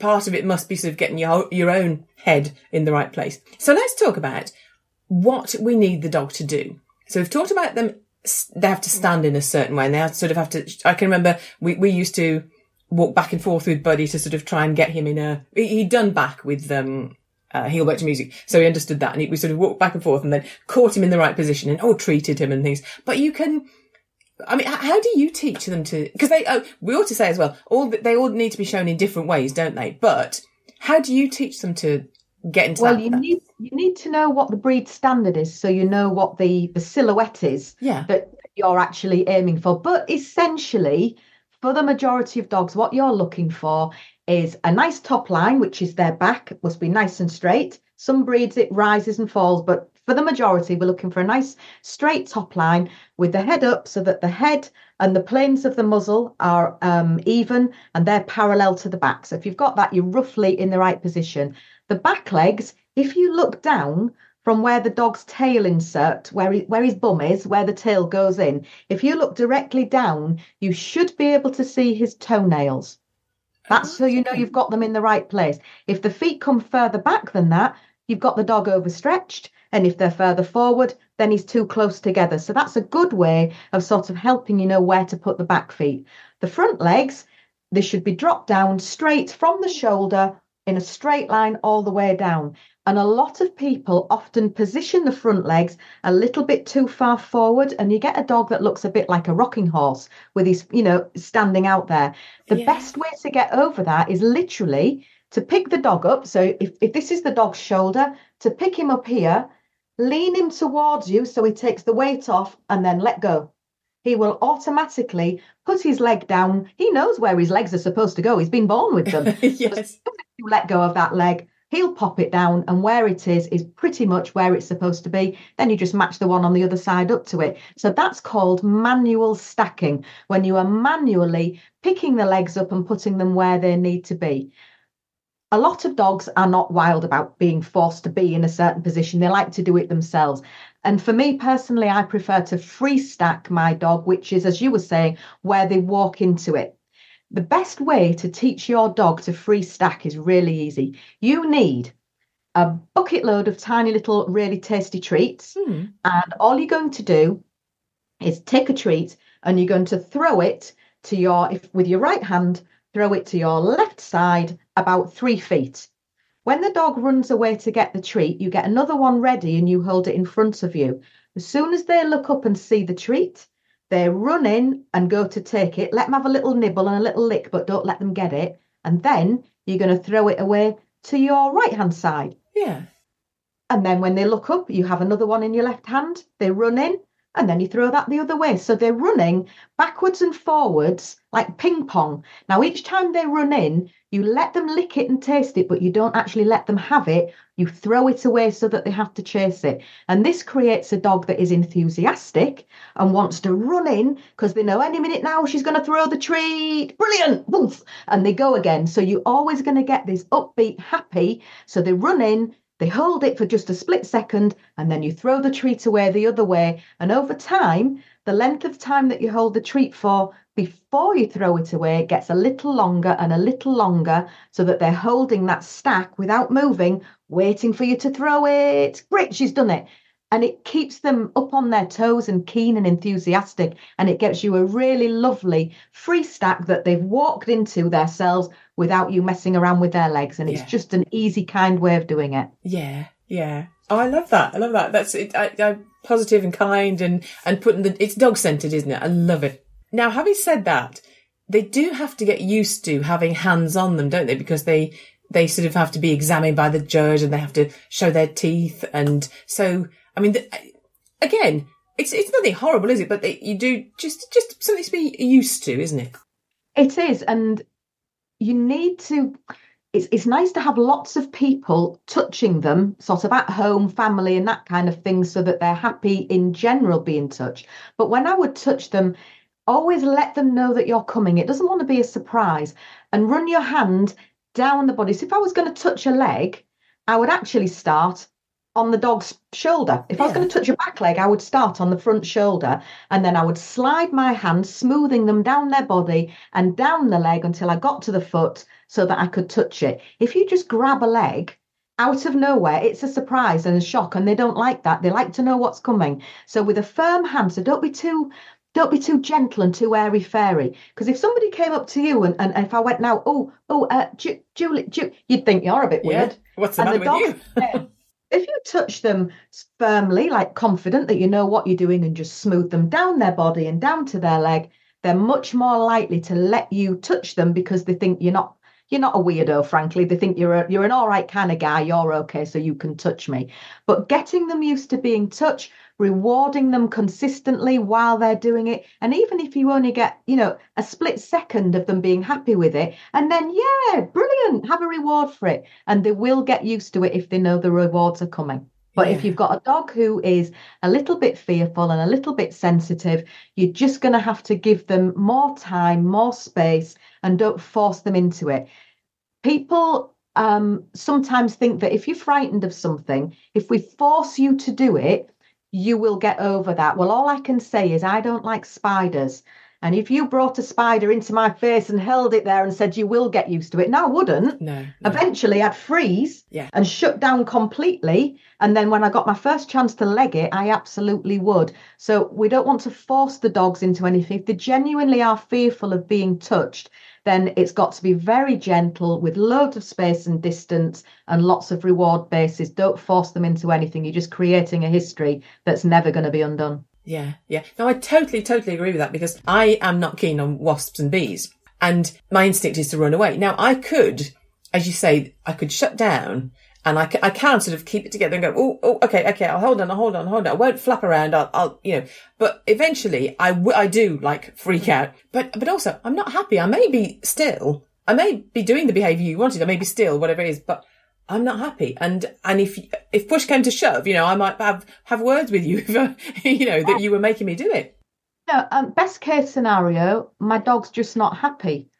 part of it must be sort of getting your your own head in the right place. So let's talk about what we need the dog to do. So we've talked about them. They have to stand in a certain way, and they sort of have to. I can remember we we used to walk back and forth with Buddy to sort of try and get him in a. he- He'd done back with um, uh, heelwork to music, so he understood that, and he, we sort of walked back and forth, and then caught him in the right position, and oh, treated him and things. But you can. I mean, how do you teach them to? Because they, oh, we ought to say as well, all they all need to be shown in different ways, don't they? But how do you teach them to get into Well, that? you need you need to know what the breed standard is, so you know what the the silhouette is yeah, that you're actually aiming for. But essentially, for the majority of dogs, what you're looking for is a nice top line, which is their back, must be nice and straight. Some breeds it rises and falls, but for the majority, we're looking for a nice straight top line with the head up so that the head and the planes of the muzzle are um, even and they're parallel to the back. So if you've got that, you're roughly in the right position. The back legs, if you look down from where the dog's tail insert, where, he, where his bum is, where the tail goes in, if you look directly down, you should be able to see his toenails. That's so you know you've got them in the right place. If the feet come further back than that, you've got the dog overstretched. And if they're further forward, then he's too close together. So that's a good way of sort of helping you know where to put the back feet. The front legs, they should be dropped down straight from the shoulder in a straight line all the way down. And a lot of people often position the front legs a little bit too far forward, and you get a dog that looks a bit like a rocking horse with his, you know, standing out there. The Yeah. best way to get over that is literally to pick the dog up. So if, if this is the dog's shoulder, to pick him up here, lean him towards you so he takes the weight off, and then let go. He will automatically put his leg down. He knows where his legs are supposed to go. He's been born with them yes, you let go of that leg, he'll pop it down, and where it is is pretty much where it's supposed to be. Then you just match the one on the other side up to it. So that's called manual stacking, when you are manually picking the legs up and putting them where they need to be. A lot of dogs are not wild about being forced to be in a certain position. They like to do it themselves. And for me personally, I prefer to free stack my dog, which is, as you were saying, where they walk into it. The best way to teach your dog to free stack is really easy. You need a bucket load of tiny little, really tasty treats, Hmm. and all you're going to do is take a treat and you're going to throw it to your, if with your right hand, throw it to your left side about three feet. When the dog runs away to get the treat, you get another one ready and you hold it in front of you. As soon as they look up and see the treat, they run in and go to take it. Let them have a little nibble and a little lick, but don't let them get it. And then you're going to throw it away to your right hand side. yeah. And then when they look up, you have another one in your left hand. They run in, and then you throw that the other way. So they're running backwards and forwards like ping pong. Now, each time they run in, you let them lick it and taste it, but you don't actually let them have it. You throw it away so that they have to chase it. And this creates a dog that is enthusiastic and wants to run in because they know any minute now she's going to throw the treat. Brilliant! And they go again. So you're always going to get this upbeat, happy. So they run in, they hold it for just a split second, and then you throw the treat away the other way. And over time, the length of time that you hold the treat for before you throw it away gets a little longer and a little longer so that they're holding that stack without moving, waiting for you to throw it. Great, she's done it. And it keeps them up on their toes and keen and enthusiastic. And it gets you a really lovely free stack that they've walked into themselves without you messing around with their legs. And it's Yeah. just an easy, kind way of doing it. Yeah, yeah. Oh, I love that. I love that. That's it. I, I, positive and kind, and and putting the it's dog centered, isn't it? I love it. Now, having said that, they do have to get used to having hands on them, don't they? Because they they sort of have to be examined by the judge, and they have to show their teeth, and so I mean, the, again, it's it's nothing horrible, is it? But they, you do just just something to be used to, isn't it? It is. And you need to it's, it's nice to have lots of people touching them, sort of at home, family, and that kind of thing, so that they're happy in general being touched. But when I would touch them, always let them know that you're coming. It doesn't want to be a surprise. And run your hand down the body. So if I was going to touch a leg, I would actually start on the dog's shoulder. If I was going to touch a back leg, I would start on the front shoulder and then I would slide my hand, smoothing them down their body and down the leg until I got to the foot so that I could touch it. If you just grab a leg, out of nowhere, it's a surprise and a shock, and they don't like that. They like to know what's coming. So with a firm hand, so don't be too don't be too gentle and too airy fairy. Because if somebody came up to you and, and if I went now, oh, oh, uh, Ju- Julie, Ju-, you'd think you're a bit Yeah. weird. What's the And matter the with you? If you touch them firmly, like confident that you know what you're doing, and just smooth them down their body and down to their leg, they're much more likely to let you touch them because they think you're not you're not a weirdo. Frankly, they think you're a, you're an all right kind of guy. You're okay, so you can touch me. But getting them used to being touched, rewarding them consistently while they're doing it, and even if you only get you know a split second of them being happy with it, and then yeah, brilliant, have a reward for it, and they will get used to it if they know the rewards are coming. But if you've got a dog who is a little bit fearful and a little bit sensitive, you're just going to have to give them more time, more space, and don't force them into it. People um, sometimes think that if you're frightened of something, if we force you to do it, you will get over that. Well, all I can say is I don't like spiders. And if you brought a spider into my face and held it there and said you will get used to it, no, I wouldn't. No. no. Eventually, I'd freeze Yeah. and shut down completely. And then when I got my first chance to leg it, I absolutely would. So we don't want to force the dogs into anything. If they genuinely are fearful of being touched, then it's got to be very gentle with loads of space and distance and lots of reward bases. Don't force them into anything. You're just creating a history that's never going to be undone. Yeah, yeah. No, I totally, totally agree with that because I am not keen on wasps and bees. And my instinct is to run away. Now, I could, as you say, I could shut down and I can, I can sort of keep it together and go, oh, oh, okay, okay, I'll hold on, I'll hold on, hold on. I won't flap around. I'll, I'll, you know, but eventually I, w- I do like freak out. But, but also I'm not happy. I may be still, I may be doing the behavior you wanted. I may be still, whatever it is, but I'm not happy. And, and if, if push came to shove, you know, I might have, have words with you, if, you know, that you were making me do it. No, um, best case scenario, my dog's just not happy.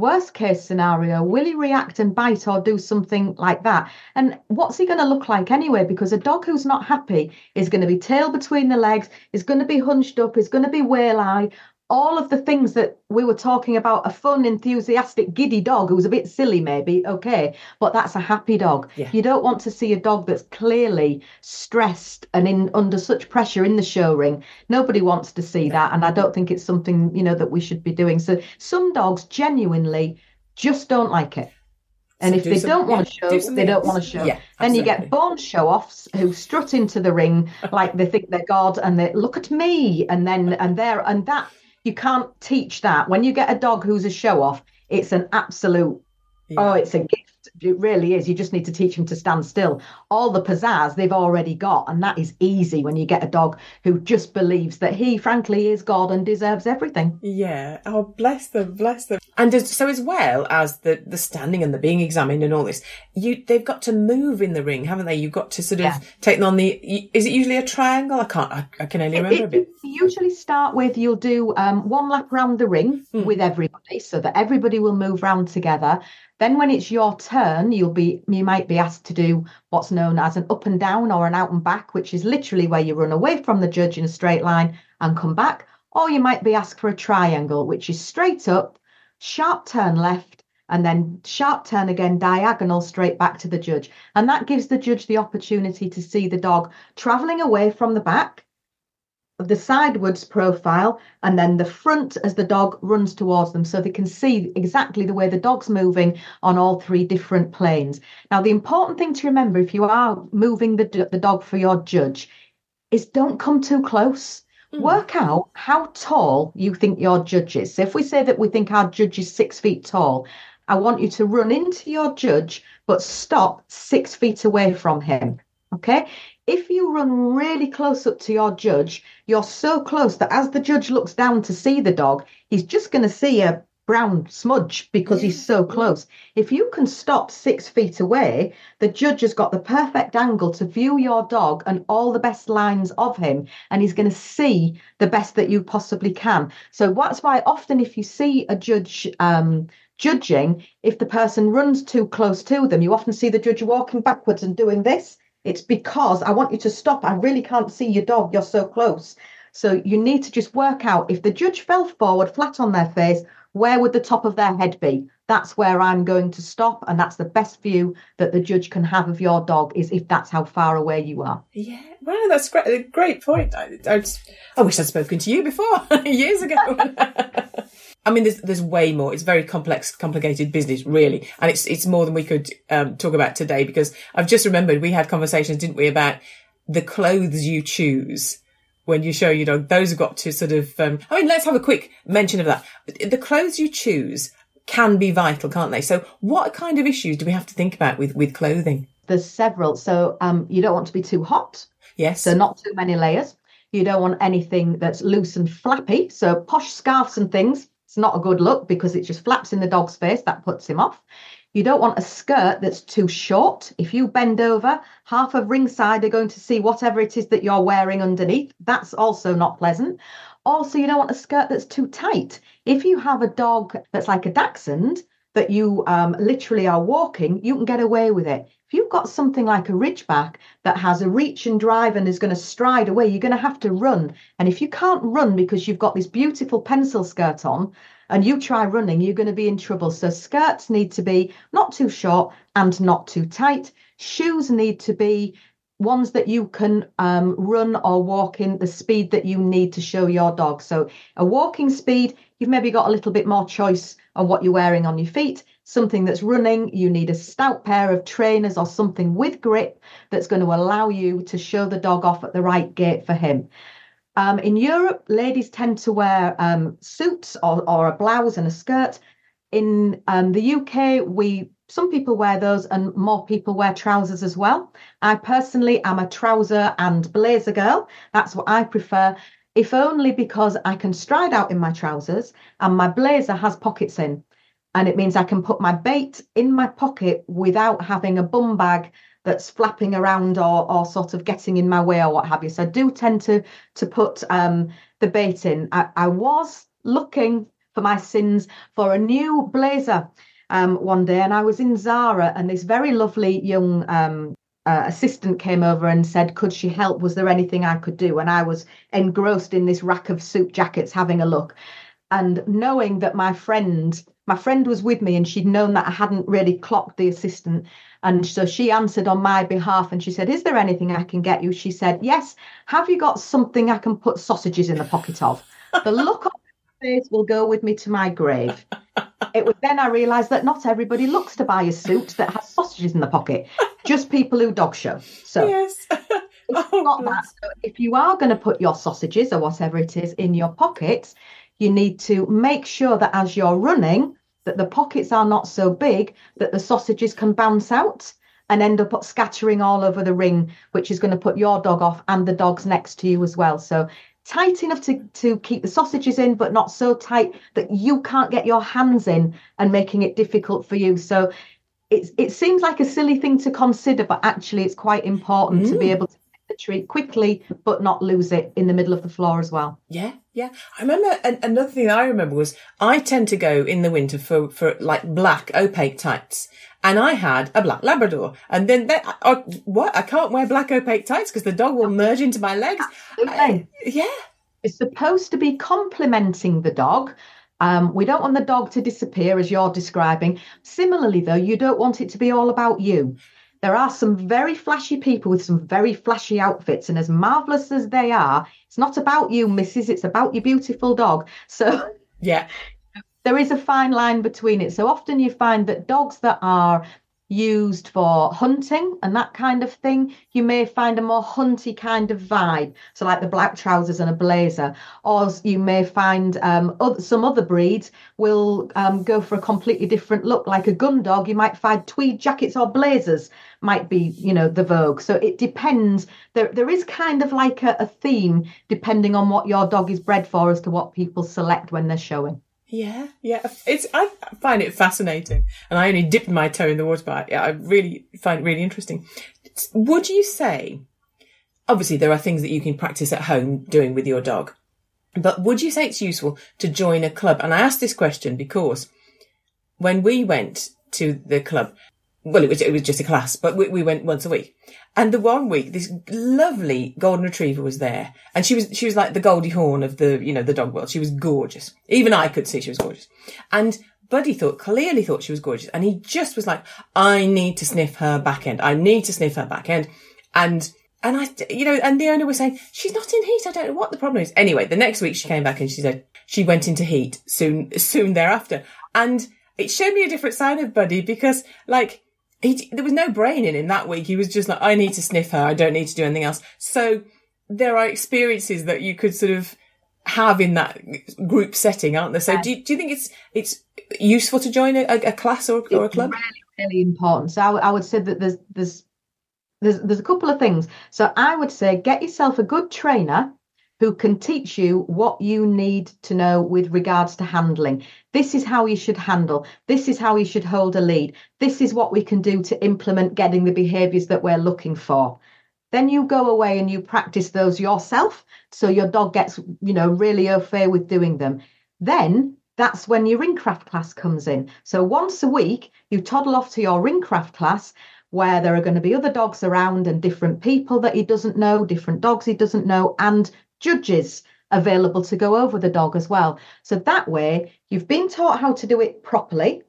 Worst case scenario, will he react and bite or do something like that? And what's he going to look like anyway? Because a dog who's not happy is going to be tail between the legs, is going to be hunched up, is going to be whale-eyed. All of the things that we were talking about, a fun, enthusiastic, giddy dog who's a bit silly, maybe, okay, but that's a happy dog. Yeah. You don't want to see a dog that's clearly stressed and in under such pressure in the show ring. Nobody wants to see that, and I don't think it's something you know that we should be doing. So some dogs genuinely just don't like it. And So if do they some- don't want to do show, they don't want to show. Yeah, then you get born show offs who strut into the ring like they think they're God and they look at me and then and there and that you can't teach that. When you get a dog who's a show off, it's an absolute oh, Yeah. oh, it's a gift. It really is. You just need to teach them to stand still. All the pizzazz they've already got, and that is easy when you get a dog who just believes that he, frankly, is God and deserves everything. Yeah. Oh, bless them, bless them. And as, so, as well as the the standing and the being examined and all this, you they've got to move in the ring, haven't they? You've got to sort of Yeah. take on the. Is it usually a triangle? I can't. I, I can only It- remember a it- bit. you usually start with you'll do um, one lap around the ring Hmm. with everybody so that everybody will move round together then when it's your turn you'll be you might be asked to do what's known as an up and down or an out and back which is literally where you run away from the judge in a straight line and come back. Or you might be asked for a triangle which is straight up sharp turn left and then sharp turn again diagonal straight back to the judge. And that gives the judge the opportunity to see the dog traveling away from the back of the sidewards profile and then the front as the dog runs towards them so they can see exactly the way the dog's moving on all three different planes. Now, the important thing to remember if you are moving the, the dog for your judge is don't come too close. Mm. Work out how tall you think your judge is. So, if we say that we think our judge is six feet tall, I want you to run into your judge but stop six feet away from him. Okay. If you run really close up to your judge, you're so close that as the judge looks down to see the dog, he's just going to see a brown smudge because he's so close. If you can stop six feet away, the judge has got the perfect angle to view your dog and all the best lines of him, and he's going to see the best that you possibly can. So that's why often if you see a judge um, judging, if the person runs too close to them, you often see the judge walking backwards and doing this. It's because I want you to stop. I really can't see your dog. You're so close. So you need to just work out if the judge fell forward flat on their face, where would the top of their head be? That's where I'm going to stop, and that's the best view that the judge can have of your dog is if that's how far away you are. Yeah, wow, that's great. A great point. I, I, I wish I'd spoken to you before years ago. I mean, there's there's way more. It's very complex, complicated business, really, and it's it's more than we could um, talk about today. Because I've just remembered we had conversations, didn't we, about the clothes you choose when you show your dog. Those have got to sort of. Um, I mean, let's have a quick mention of that. The clothes you choose can be vital, can't they? So, what kind of issues do we have to think about with with clothing? There's several. So, um, you don't want to be too hot. Yes. So, not too many layers. You don't want anything that's loose and flappy. So, posh scarves and things. It's not a good look because it just flaps in the dog's face. That puts him off. You don't want a skirt that's too short. If you bend over, half of ringside are going to see whatever it is that you're wearing underneath. That's also not pleasant. Also, you don't want a skirt that's too tight. If you have a dog that's like a dachshund that you um, literally are walking, you can get away with it. If you've got something like a Ridgeback that has a reach and drive and is going to stride away, you're going to have to run. And if you can't run because you've got this beautiful pencil skirt on, and you try running, you're going to be in trouble. So skirts need to be not too short and not too tight. Shoes need to be ones that you can um, run or walk in the speed that you need to show your dog. So a walking speed, you've maybe got a little bit more choice on what you're wearing on your feet. Something that's running, you need a stout pair of trainers or something with grip that's going to allow you to show the dog off at the right gait for him. Um, in Europe, ladies tend to wear um, suits or, or, a blouse and a skirt. In um, the UK, we some people wear those, and more people wear trousers as well. I personally am a trouser and blazer girl. That's what I prefer, if only because I can stride out in my trousers, and my blazer has pockets in, and it means I can put my bait in my pocket without having a bum bag that's flapping around or or sort of getting in my way or what have you. So I do tend to to put um, the bait in. I, I, was looking for my sins for a new blazer um, one day, and I was in Zara, and this very lovely young um, uh, assistant came over and said, Could she help? Was there anything I could do? And I was engrossed in this rack of suit jackets having a look. And knowing that my friend, my friend was with me and she'd known that I hadn't really clocked the assistant, and so she answered on my behalf and she said, Is there anything I can get you? She said, Yes. Have you got something I can put sausages in the pocket of? The look on her face will go with me to my grave. It was then I realised that not everybody looks to buy a suit that has sausages in the pocket, just people who dog show. So yes. oh, not that. So if you are going to put your sausages or whatever it is in your pockets, you need to make sure that as you're running, that the pockets are not so big that the sausages can bounce out and end up scattering all over the ring, which is going to put your dog off and the dogs next to you as well. So tight enough to, to keep the sausages in, but not so tight that you can't get your hands in and making it difficult for you. So it's, it seems like a silly thing to consider, but actually it's quite important mm. to be mm. able to treat quickly, but not lose it in the middle of the floor as well. Yeah, yeah. I remember another thing I remember was I tend to go in the winter for, for like black opaque tights. And I had a black Labrador. And then they, I, what? I can't wear black opaque tights because the dog will merge into my legs. I, yeah. It's supposed to be complementing the dog. Um, we don't want the dog to disappear as you're describing. Similarly, though, you don't want it to be all about you there are some very flashy people with some very flashy outfits, and as marvelous as they are, it's not about you, Mrs. It's about your beautiful dog. So, yeah, there is a fine line between it. So often you find that dogs that are used for hunting and that kind of thing, you may find a more hunty kind of vibe. So, like the black trousers and a blazer, or you may find um, other, some other breeds will um, go for a completely different look. Like a gun dog, you might find tweed jackets or blazers might be, you know, the vogue. So it depends. There, there is kind of like a, a theme depending on what your dog is bred for as to what people select when they're showing. Yeah, yeah. It's I find it fascinating, and I only dipped my toe in the water, but I, really find it really interesting. Would you say? Obviously, there are things that you can practice at home doing with your dog, but would you say it's useful to join a club? And I ask this question because when we went to the club, well, it was it was just a class, but we, we went once a week. And the one week, this lovely golden retriever was there, and she was she was like the Goldie Hawn of the you know the dog world. She was gorgeous. Even I could see she was gorgeous. And Buddy thought clearly thought she was gorgeous, and he just was like, "I need to sniff her back end. I need to sniff her back end." And and I, you know, and the owner was saying she's not in heat. I don't know what the problem is. Anyway, the next week she came back and she said she went into heat soon soon thereafter, and it showed me a different side of Buddy because like he, there was no brain in him that week. He was just like, I need to sniff her. I don't need to do anything else. So there are experiences that you could sort of have in that group setting, aren't there? So do you, do you think it's, it's useful to join a, a class or, or a club? Really, really important. So I, I would say that there's, there's, there's, there's a couple of things. So I would say get yourself a good trainer who can teach you what you need to know with regards to handling. This is how you should handle. This is how you should hold a lead. This is what we can do to implement getting the behaviors that we're looking for. Then you go away and you practice those yourself. So your dog gets, you know, really au fait with doing them. Then that's when your ringcraft class comes in. So once a week, you toddle off to your ringcraft class where there are going to be other dogs around and different people that he doesn't know, different dogs he doesn't know, and judges available to go over the dog as well. So that way, you've been taught how to do it properly,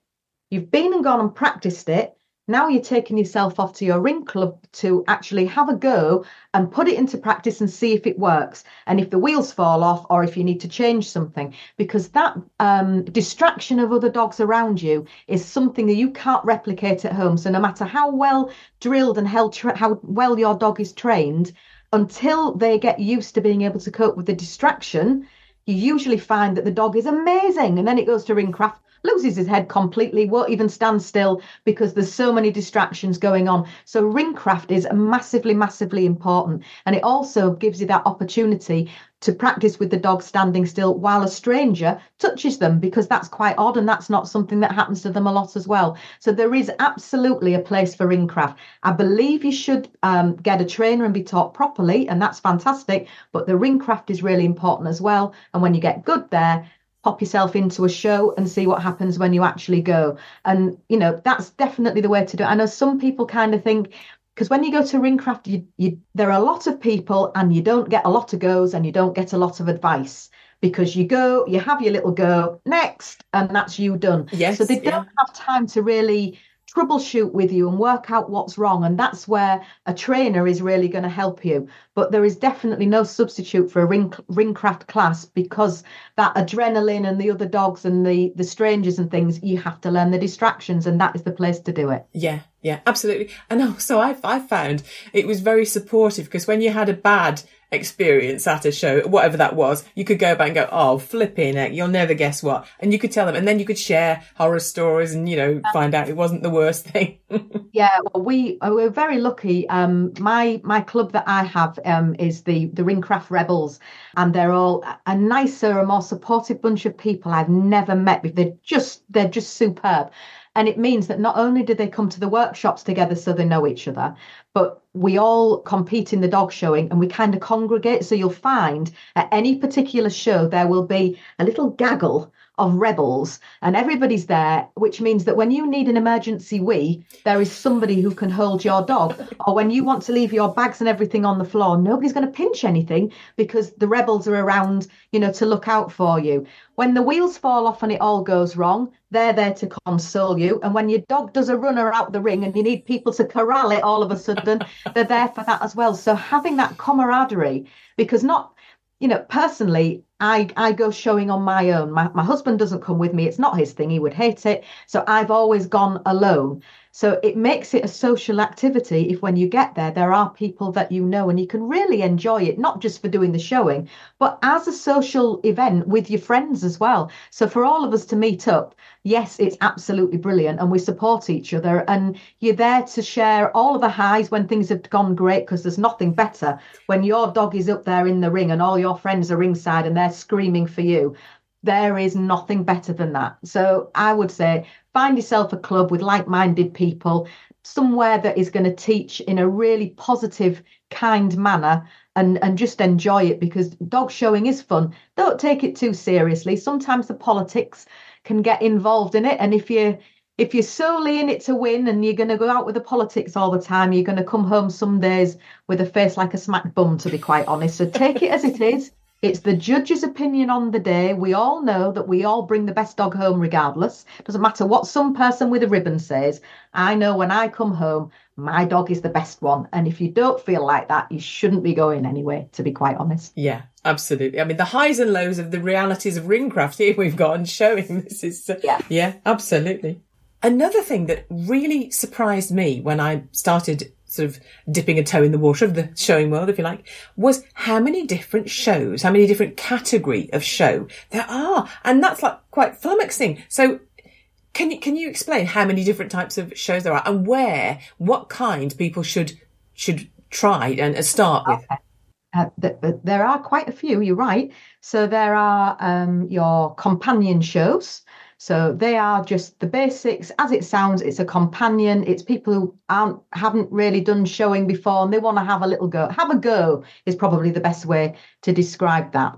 you've been and gone and practiced it. Now you're taking yourself off to your ring club to actually have a go and put it into practice and see if it works and if the wheels fall off or if you need to change something. Because that um, distraction of other dogs around you is something that you can't replicate at home. So no matter how well drilled and how, tra- how well your dog is trained, until they get used to being able to cope with the distraction, you usually find that the dog is amazing. And then it goes to ringcraft, loses his head completely, won't even stand still because there's so many distractions going on. So ringcraft is massively, massively important. And it also gives you that opportunity to practice with the dog standing still while a stranger touches them because that's quite odd and that's not something that happens to them a lot as well. So there is absolutely a place for ringcraft. I believe you should um, get a trainer and be taught properly, and that's fantastic. But the ringcraft is really important as well. And when you get good there, pop yourself into a show and see what happens when you actually go. And you know that's definitely the way to do it. I know some people kind of think because when you go to ringcraft you, you there are a lot of people and you don't get a lot of goes and you don't get a lot of advice because you go you have your little go next and that's you done yes so they don't have time to really troubleshoot with you and work out what's wrong and that's where a trainer is really going to help you. But there is definitely no substitute for a ring ring craft class because that adrenaline and the other dogs and the the strangers and things you have to learn the distractions and that is the place to do it. Yeah yeah absolutely and also i i found it was very supportive because when you had a bad experience at a show, whatever that was, you could go back and go, oh, flipping it, you'll never guess what. And you could tell them, and then you could share horror stories and, you know, find out it wasn't the worst thing. yeah, well, we uh, we're very lucky. Um, my my club that I have um is the the Ringcraft Rebels, and they're all a nicer, a more supportive bunch of people I've never met. They're just they're just superb. And it means that not only do they come to the workshops together so they know each other, but we all compete in the dog showing and we kind of congregate. So you'll find at any particular show, there will be a little gaggle of rebels and everybody's there, which means that when you need an emergency wee, there is somebody who can hold your dog. Or when you want to leave your bags and everything on the floor, nobody's going to pinch anything because the rebels are around, you know, to look out for you. When the wheels fall off and it all goes wrong, they're there to console you. And when your dog does a runner out the ring and you need people to corral it all of a sudden, they're there for that as well. So having that camaraderie, because not, you know, personally, I, I go showing on my own. My, my husband doesn't come with me. It's not his thing. He would hate it. So I've always gone alone. So it makes it a social activity if when you get there, there are people that you know and you can really enjoy it, not just for doing the showing, but as a social event with your friends as well. So for all of us to meet up, yes, it's absolutely brilliant and we support each other and you're there to share all of the highs when things have gone great because there's nothing better when your dog is up there in the ring and all your friends are ringside and they're screaming for you there is nothing better than that. So I would say find yourself a club with like minded people, somewhere that is going to teach in a really positive, kind manner. And, and just enjoy it because dog showing is fun. Don't take it too seriously. Sometimes the politics can get involved in it. And if you if you're solely in it to win and you're going to go out with the politics all the time, you're going to come home some days with a face like a smack bum, to be quite honest. So take it as it is. It's the judge's opinion on the day. We all know that we all bring the best dog home regardless. Doesn't matter what some person with a ribbon says. I know when I come home, my dog is the best one. And if you don't feel like that, you shouldn't be going anyway, to be quite honest. Yeah, absolutely. I mean, the highs and lows of the realities of ringcraft here we've got and showing this is, uh, yeah, yeah, absolutely. Another thing that really surprised me when I started sort of dipping a toe in the water of the showing world, if you like, was how many different shows, how many different category of show there are. And that's like quite flummoxing. So can you, can you explain how many different types of shows there are and where, what kind people should, should try and start with? Uh, there are quite a few, you're right. So there are um, your companion shows. So they are just the basics. As it sounds, it's a companion. It's people who aren't haven't really done showing before and they want to have a little go. Have a go is probably the best way to describe that.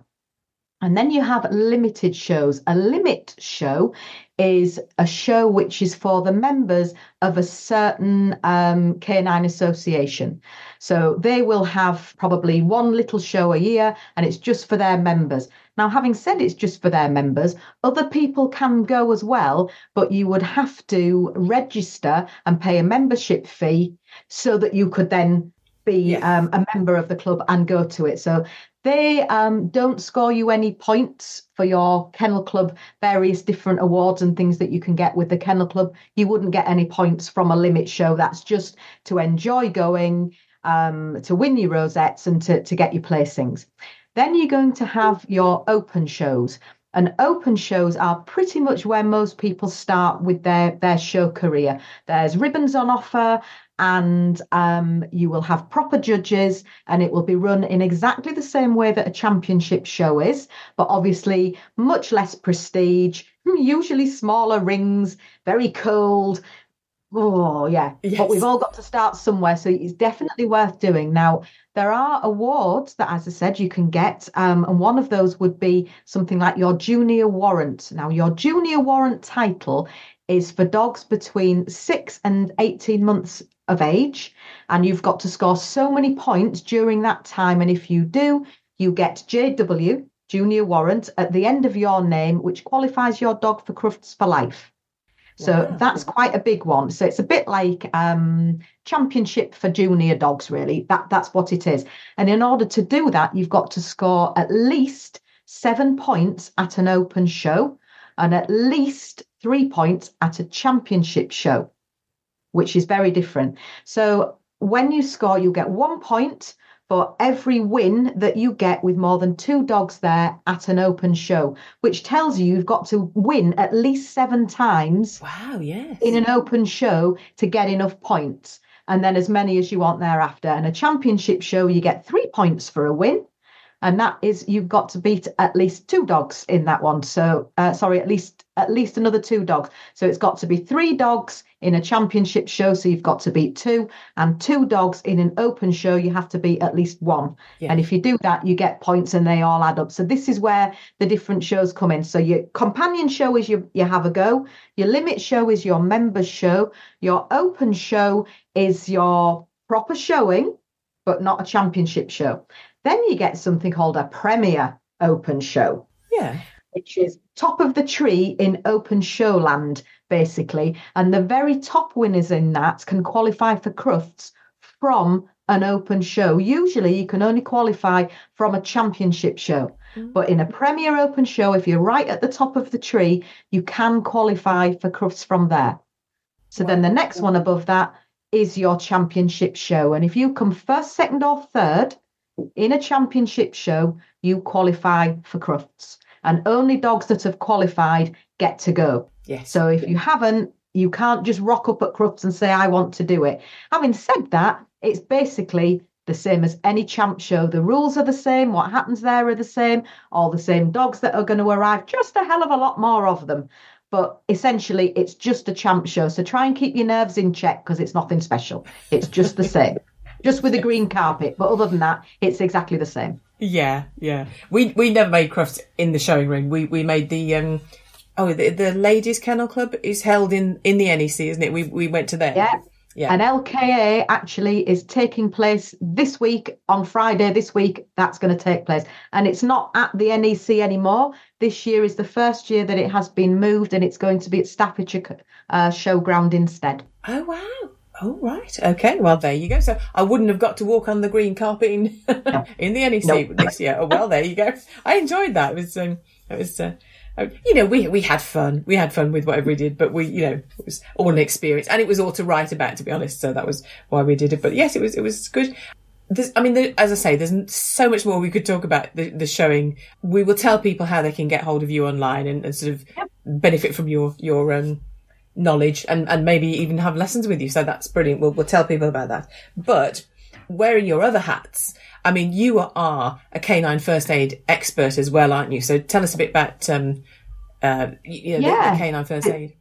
And then you have limited shows. A limit show is a show which is for the members of a certain um, canine association. So they will have probably one little show a year and it's just for their members. Now, having said it's just for their members, other people can go as well, but you would have to register and pay a membership fee so that you could then be yes. um, a member of the club and go to it. So they um, don't score you any points for your kennel club, various different awards and things that you can get with the kennel club. You wouldn't get any points from a limit show. That's just to enjoy going, um, to win your rosettes and to, to get your placings. Then you're going to have your open shows. And open shows are pretty much where most people start with their, their show career. There's ribbons on offer, and um, you will have proper judges, and it will be run in exactly the same way that a championship show is, but obviously much less prestige, usually smaller rings, very cold, Oh, yeah. Yes. But we've all got to start somewhere. So it's definitely worth doing. Now, there are awards that, as I said, you can get. Um, and one of those would be something like your junior warrant. Now, your junior warrant title is for dogs between six and 18 months of age. And you've got to score so many points during that time. And if you do, you get JW, junior warrant, at the end of your name, which qualifies your dog for Crufts for life. So wow. that's quite a big one. So it's a bit like um, championship for junior dogs, really. That that's what it is. And in order to do that, you've got to score at least seven points at an open show and at least three points at a championship show, which is very different. So when you score, you get one point for every win that you get with more than two dogs there at an open show, which tells you you've got to win at least seven times. Wow, yes. In an open show to get enough points. And then as many as you want thereafter. And a championship show, you get three points for a win and that is you've got to beat at least two dogs in that one. So uh, sorry, at least at least another two dogs. So it's got to be three dogs in a championship show. So you've got to beat two, and two dogs in an open show. You have to beat at least one. Yeah. And if you do that, you get points, and they all add up. So this is where the different shows come in. So your companion show is your you have a go. Your limit show is your members show. Your open show is your proper showing, but not a championship show. Then you get something called a Premier Open Show. Yeah. Which is top of the tree in open show land, basically. And the very top winners in that can qualify for Crufts from an open show. Usually you can only qualify from a championship show. But in a mm. Premier Open show, if you're right at the top of the tree, you can qualify for Crufts from there. So wow. then the next one above that is your championship show. And if you come first, second, or third, in a championship show, you qualify for Crufts, and only dogs that have qualified get to go. Yes. So if you haven't, you can't just rock up at Crufts and say, I want to do it. Having said that, it's basically the same as any champ show. The rules are the same. What happens there are the same. All the same dogs that are going to arrive, just a hell of a lot more of them. But essentially, it's just a champ show. So try and keep your nerves in check because it's nothing special. It's just the same, just with a green carpet. But other than that, it's exactly the same. Yeah, yeah. We we never made crufts in the showing ring. We we made the um oh the, the ladies kennel club is held in in the NEC, isn't it? We we went to there. Yeah. Yeah. And LKA actually is taking place this week on Friday. This week, that's going to take place. And it's not at the NEC anymore. This year is the first year that it has been moved and it's going to be at Staffordshire uh, Showground instead. Oh wow. Oh right. Okay. Well, there you go. So I wouldn't have got to walk on the green carpet in, in the NEC No. this year. Oh well, there you go. I enjoyed that. It was um, it was. Uh, uh, you know, we we had fun. We had fun with whatever we did, but we, you know, it was all an experience, and it was all to write about, to be honest. So that was why we did it. But yes, it was it was good. There's, I mean, there, as I say, there's so much more we could talk about the, the showing. We will tell people how they can get hold of you online and, and sort of benefit from your your um, knowledge and, and maybe even have lessons with you. So that's brilliant. We'll, we'll tell people about that. But wearing your other hats, I mean, you are a canine first aid expert as well, aren't you? So tell us a bit about, um, uh, you know, the- Yeah. the, canine first aid.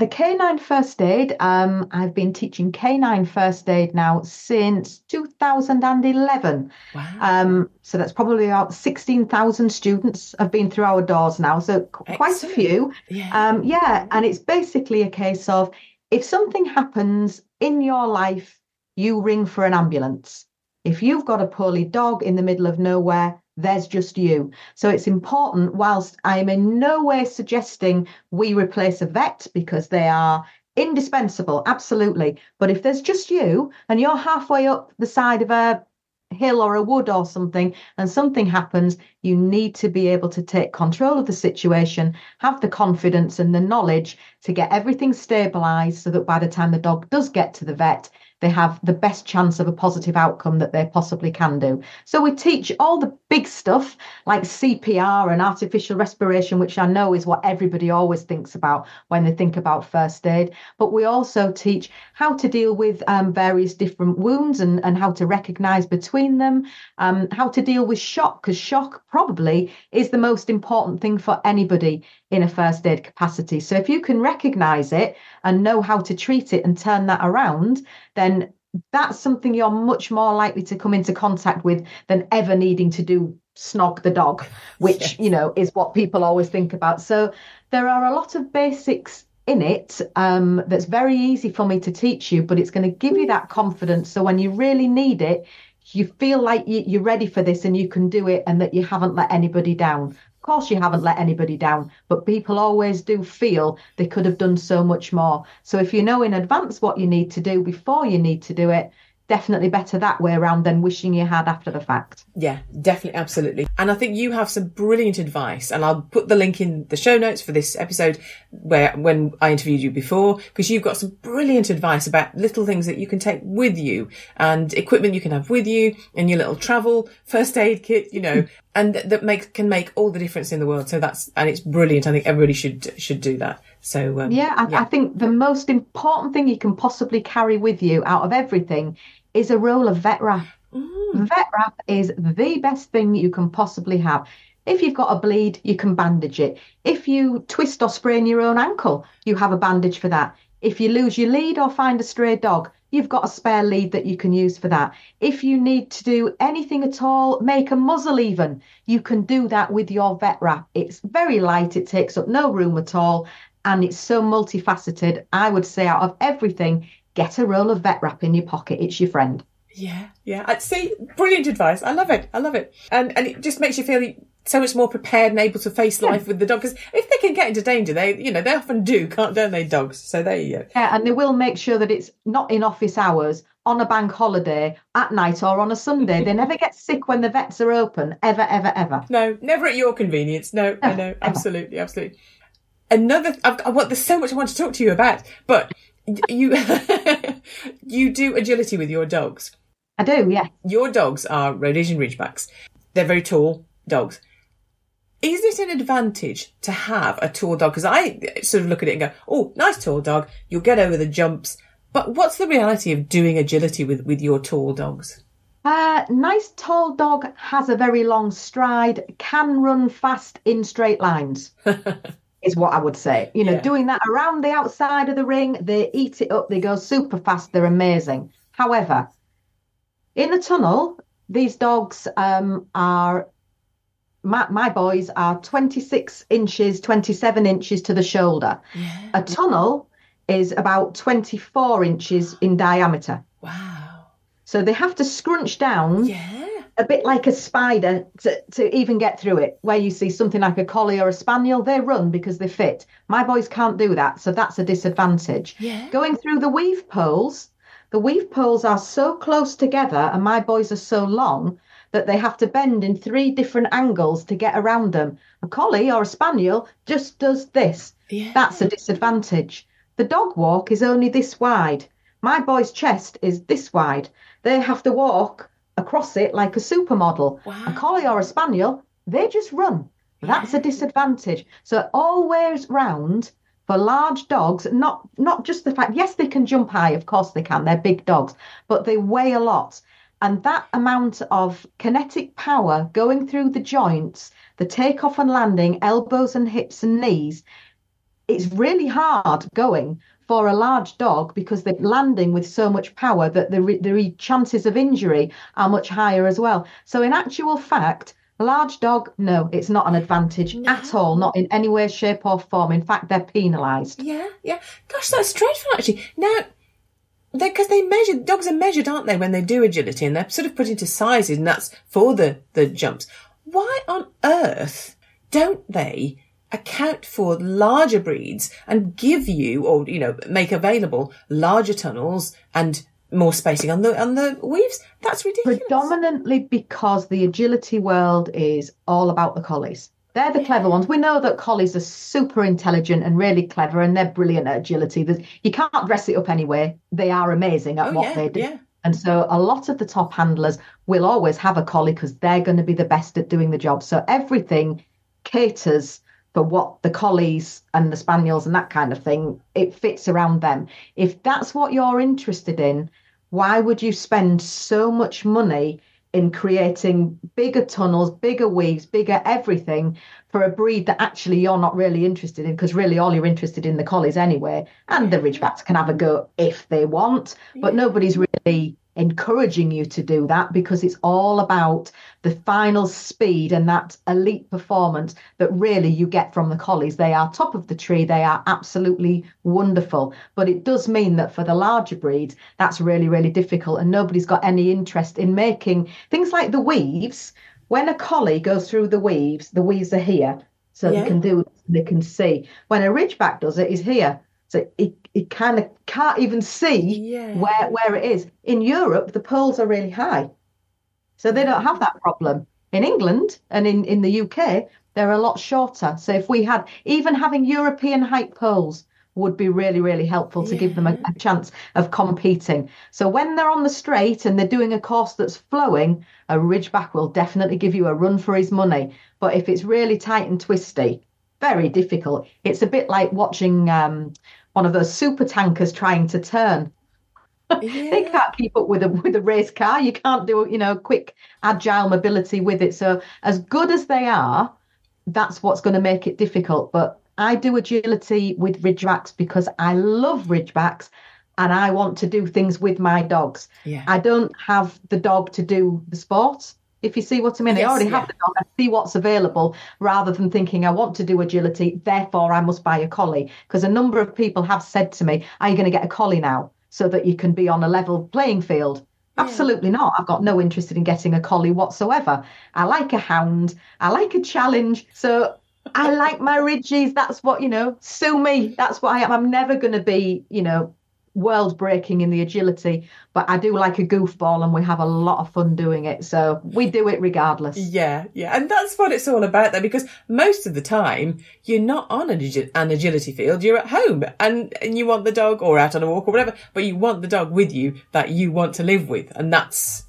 The canine first aid, um, I've been teaching canine first aid now since 2011. Wow. Um, so that's probably about 16,000 students have been through our doors now. So qu- quite a few. yeah. Um, yeah, and it's basically a case of if something happens in your life, you ring for an ambulance. If you've got a poorly dog in the middle of nowhere, there's just you. So it's important, whilst I'm in no way suggesting we replace a vet because they are indispensable, absolutely. But if there's just you and you're halfway up the side of a hill or a wood or something and something happens, you need to be able to take control of the situation, have the confidence and the knowledge to get everything stabilized so that by the time the dog does get to the vet, they have the best chance of a positive outcome that they possibly can do. So we teach all the big stuff like CPR and artificial respiration, which I know is what everybody always thinks about when they think about first aid. But we also teach how to deal with um, various different wounds and, and how to recognize between them, um, how to deal with shock, because shock probably is the most important thing for anybody in a first aid capacity. So if you can recognize it and know how to treat it and turn that around, then that's something you're much more likely to come into contact with than ever needing to do snog the dog, which, Yes. you know, is what people always think about. So there are a lot of basics in it um, that's very easy for me to teach you, but it's going to give you that confidence. So when you really need it, you feel like you, you're ready for this and you can do it and that you haven't let anybody down. Of course, you haven't let anybody down, but people always do feel they could have done so much more. So if you know in advance what you need to do before you need to do it, definitely better that way around than wishing you had after the fact. Yeah, definitely, absolutely. And I think you have some brilliant advice, and I'll put the link in the show notes for this episode where when I interviewed you before, because you've got some brilliant advice about little things that you can take with you and equipment you can have with you in your little travel first aid kit, you know, and that make can make all the difference in the world. So that's and it's brilliant. I think everybody should should do that. So um, Yeah, I, I think the most important thing you can possibly carry with you out of everything is a roll of vet wrap. Mm. Vet wrap is the best thing you can possibly have. If you've got a bleed, you can bandage it. If you twist or sprain your own ankle, you have a bandage for that. If you lose your lead or find a stray dog, you've got a spare lead that you can use for that. If you need to do anything at all, make a muzzle even, you can do that with your vet wrap. It's very light, it takes up no room at all, and it's so multifaceted. I would say out of everything, get a roll of vet wrap in your pocket. It's your friend. Yeah, yeah. I see, brilliant advice. I love it. I love it. And and it just makes you feel so much more prepared and able to face life with the dog. Because if they can get into danger, they you know they often do, can't don't they? Dogs. So there you go. Yeah, and they will make sure that it's not in office hours, on a bank holiday, at night, or on a Sunday. they never get sick when the vets are open, ever, ever, ever. No, never at your convenience. No, I know, absolutely, absolutely. Another, I've, I want. There's so much I want to talk to you about, but you you do agility with your dogs. I do, yeah. Your dogs are Rhodesian Ridgebacks. They're very tall dogs. Is it an advantage to have a tall dog? Because I sort of look at it and go, "Oh, nice tall dog. You'll get over the jumps." But what's the reality of doing agility with with your tall dogs? Uh, nice tall dog has a very long stride, can run fast in straight lines, is what I would say. You know, Yeah. doing that around the outside of the ring, they eat it up, they go super fast, they're amazing. However, in the tunnel, these dogs um, are, my, my boys are 26 inches, 27 inches to the shoulder. Yeah. A tunnel is about 24 inches in diameter. Wow. So they have to scrunch down Yeah. A bit like a spider to, to even get through it. Where you see something like a collie or a spaniel, they run because they fit. My boys can't do that, so that's a disadvantage. Yeah. Going through the weave poles, the weave poles are so close together, and my boys are so long that they have to bend in three different angles to get around them. A collie or a spaniel just does this. Yeah. That's a disadvantage. The dog walk is only this wide. My boy's chest is this wide. They have to walk across it like a supermodel. Wow. A collie or a spaniel, they just run. That's a disadvantage. So always round for large dogs, not not just the fact, yes, they can jump high, of course they can, they're big dogs, but they weigh a lot. And that amount of kinetic power going through the joints, the takeoff and landing, elbows and hips and knees, it's really hard going for a large dog because they're landing with so much power that the, re- the re- chances of injury are much higher as well. So, in actual fact, large dog, no, it's not an advantage at all, not in any way, shape, or form. In fact, they're penalised. Yeah, yeah. Gosh, that's dreadful, actually. Now, because they, measure dogs are measured, aren't they, when they do agility, and they're sort of put into sizes, and that's for the the jumps. Why on earth don't they account for larger breeds and give you, or you know, make available larger tunnels and more spacing on the on the weaves? That's ridiculous. Predominantly because the agility world is all about the collies. They're the clever ones. We know that collies are super intelligent and really clever, and they're brilliant at agility. There's, you can't dress it up anyway. They are amazing at Oh, what yeah, they do. yeah. And so a lot of the top handlers will always have a collie because they're going to be the best at doing the job. So everything caters for what the collies and the spaniels and that kind of thing, it fits around them. If that's what you're interested in, why would you spend so much money in creating bigger tunnels, bigger weaves, bigger everything for a breed that actually you're not really interested in? Because really all you're interested in the collies anyway. And the Ridgebacks can have a go if they want, but nobody's really encouraging you to do that because it's all about the final speed and that elite performance that really you get from the collies. They are top of the tree, they are absolutely wonderful. But it does mean that for the larger breeds, that's really, really difficult, and nobody's got any interest in making things like the weaves. When a collie goes through the weaves, the weaves are here. So Yeah. they can do they can see. When a ridgeback does it, is here. So it, it kind of can't even see Yeah. where where it is. In Europe, the poles are really high. So they don't have that problem. In England and in, in the UK, they're a lot shorter. So if we had even having European height poles would be really, really helpful to give them a, a chance of competing. So when they're on the straight and they're doing a course that's flowing, a ridgeback will definitely give you a run for his money. But if it's really tight and twisty, very difficult. It's a bit like watching um, one of those super tankers trying to turn they can't keep up with a with a race car. You can't do you know quick agile mobility with it. So as good as they are, that's what's going to make it difficult. But I do agility with ridgebacks because I love ridgebacks and I want to do things with my dogs. Yeah. I don't have the dog to do the sport. If you see what I mean, Yes, I already yeah. have the dog. I see what's available rather than thinking I want to do agility, therefore I must buy a collie. Because a number of people have said to me, Are you going to get a collie now so that you can be on a level playing field? Absolutely not. I've got no interest in getting a collie whatsoever. I like a hound. I like a challenge. So I like my ridges. That's what, you know, sue me. That's what I am. I'm never going to be, you know, world breaking in the agility, but I do like a goofball and we have a lot of fun doing it. So we do it regardless. Yeah, yeah, and that's what it's all about there. Because most of the time, you're not on an, agi- an agility field; you're at home, and and you want the dog, or out on a walk, or whatever. But you want the dog with you that you want to live with, and that's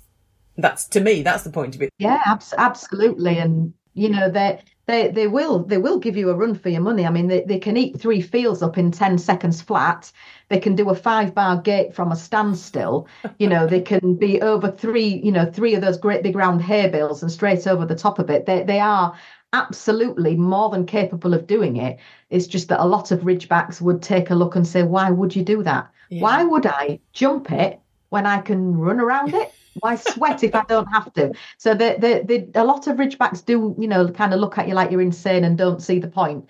that's to me that's the point of it. Yeah, abs- absolutely. And, you know, they're, they they will they will give you a run for your money. I mean, they, they can eat three fields up in 10 seconds flat. They can do a five bar gate from a standstill. You know, they can be over three, you know, three of those great big round hay bales and straight over the top of it. They they are absolutely more than capable of doing it. It's just that a lot of ridgebacks would take a look and say, why would you do that? Yeah. Why would I jump it when I can run around it? Why sweat if I don't have to? So the, the, the, a lot of ridgebacks do, you know, kind of look at you like you're insane and don't see the point.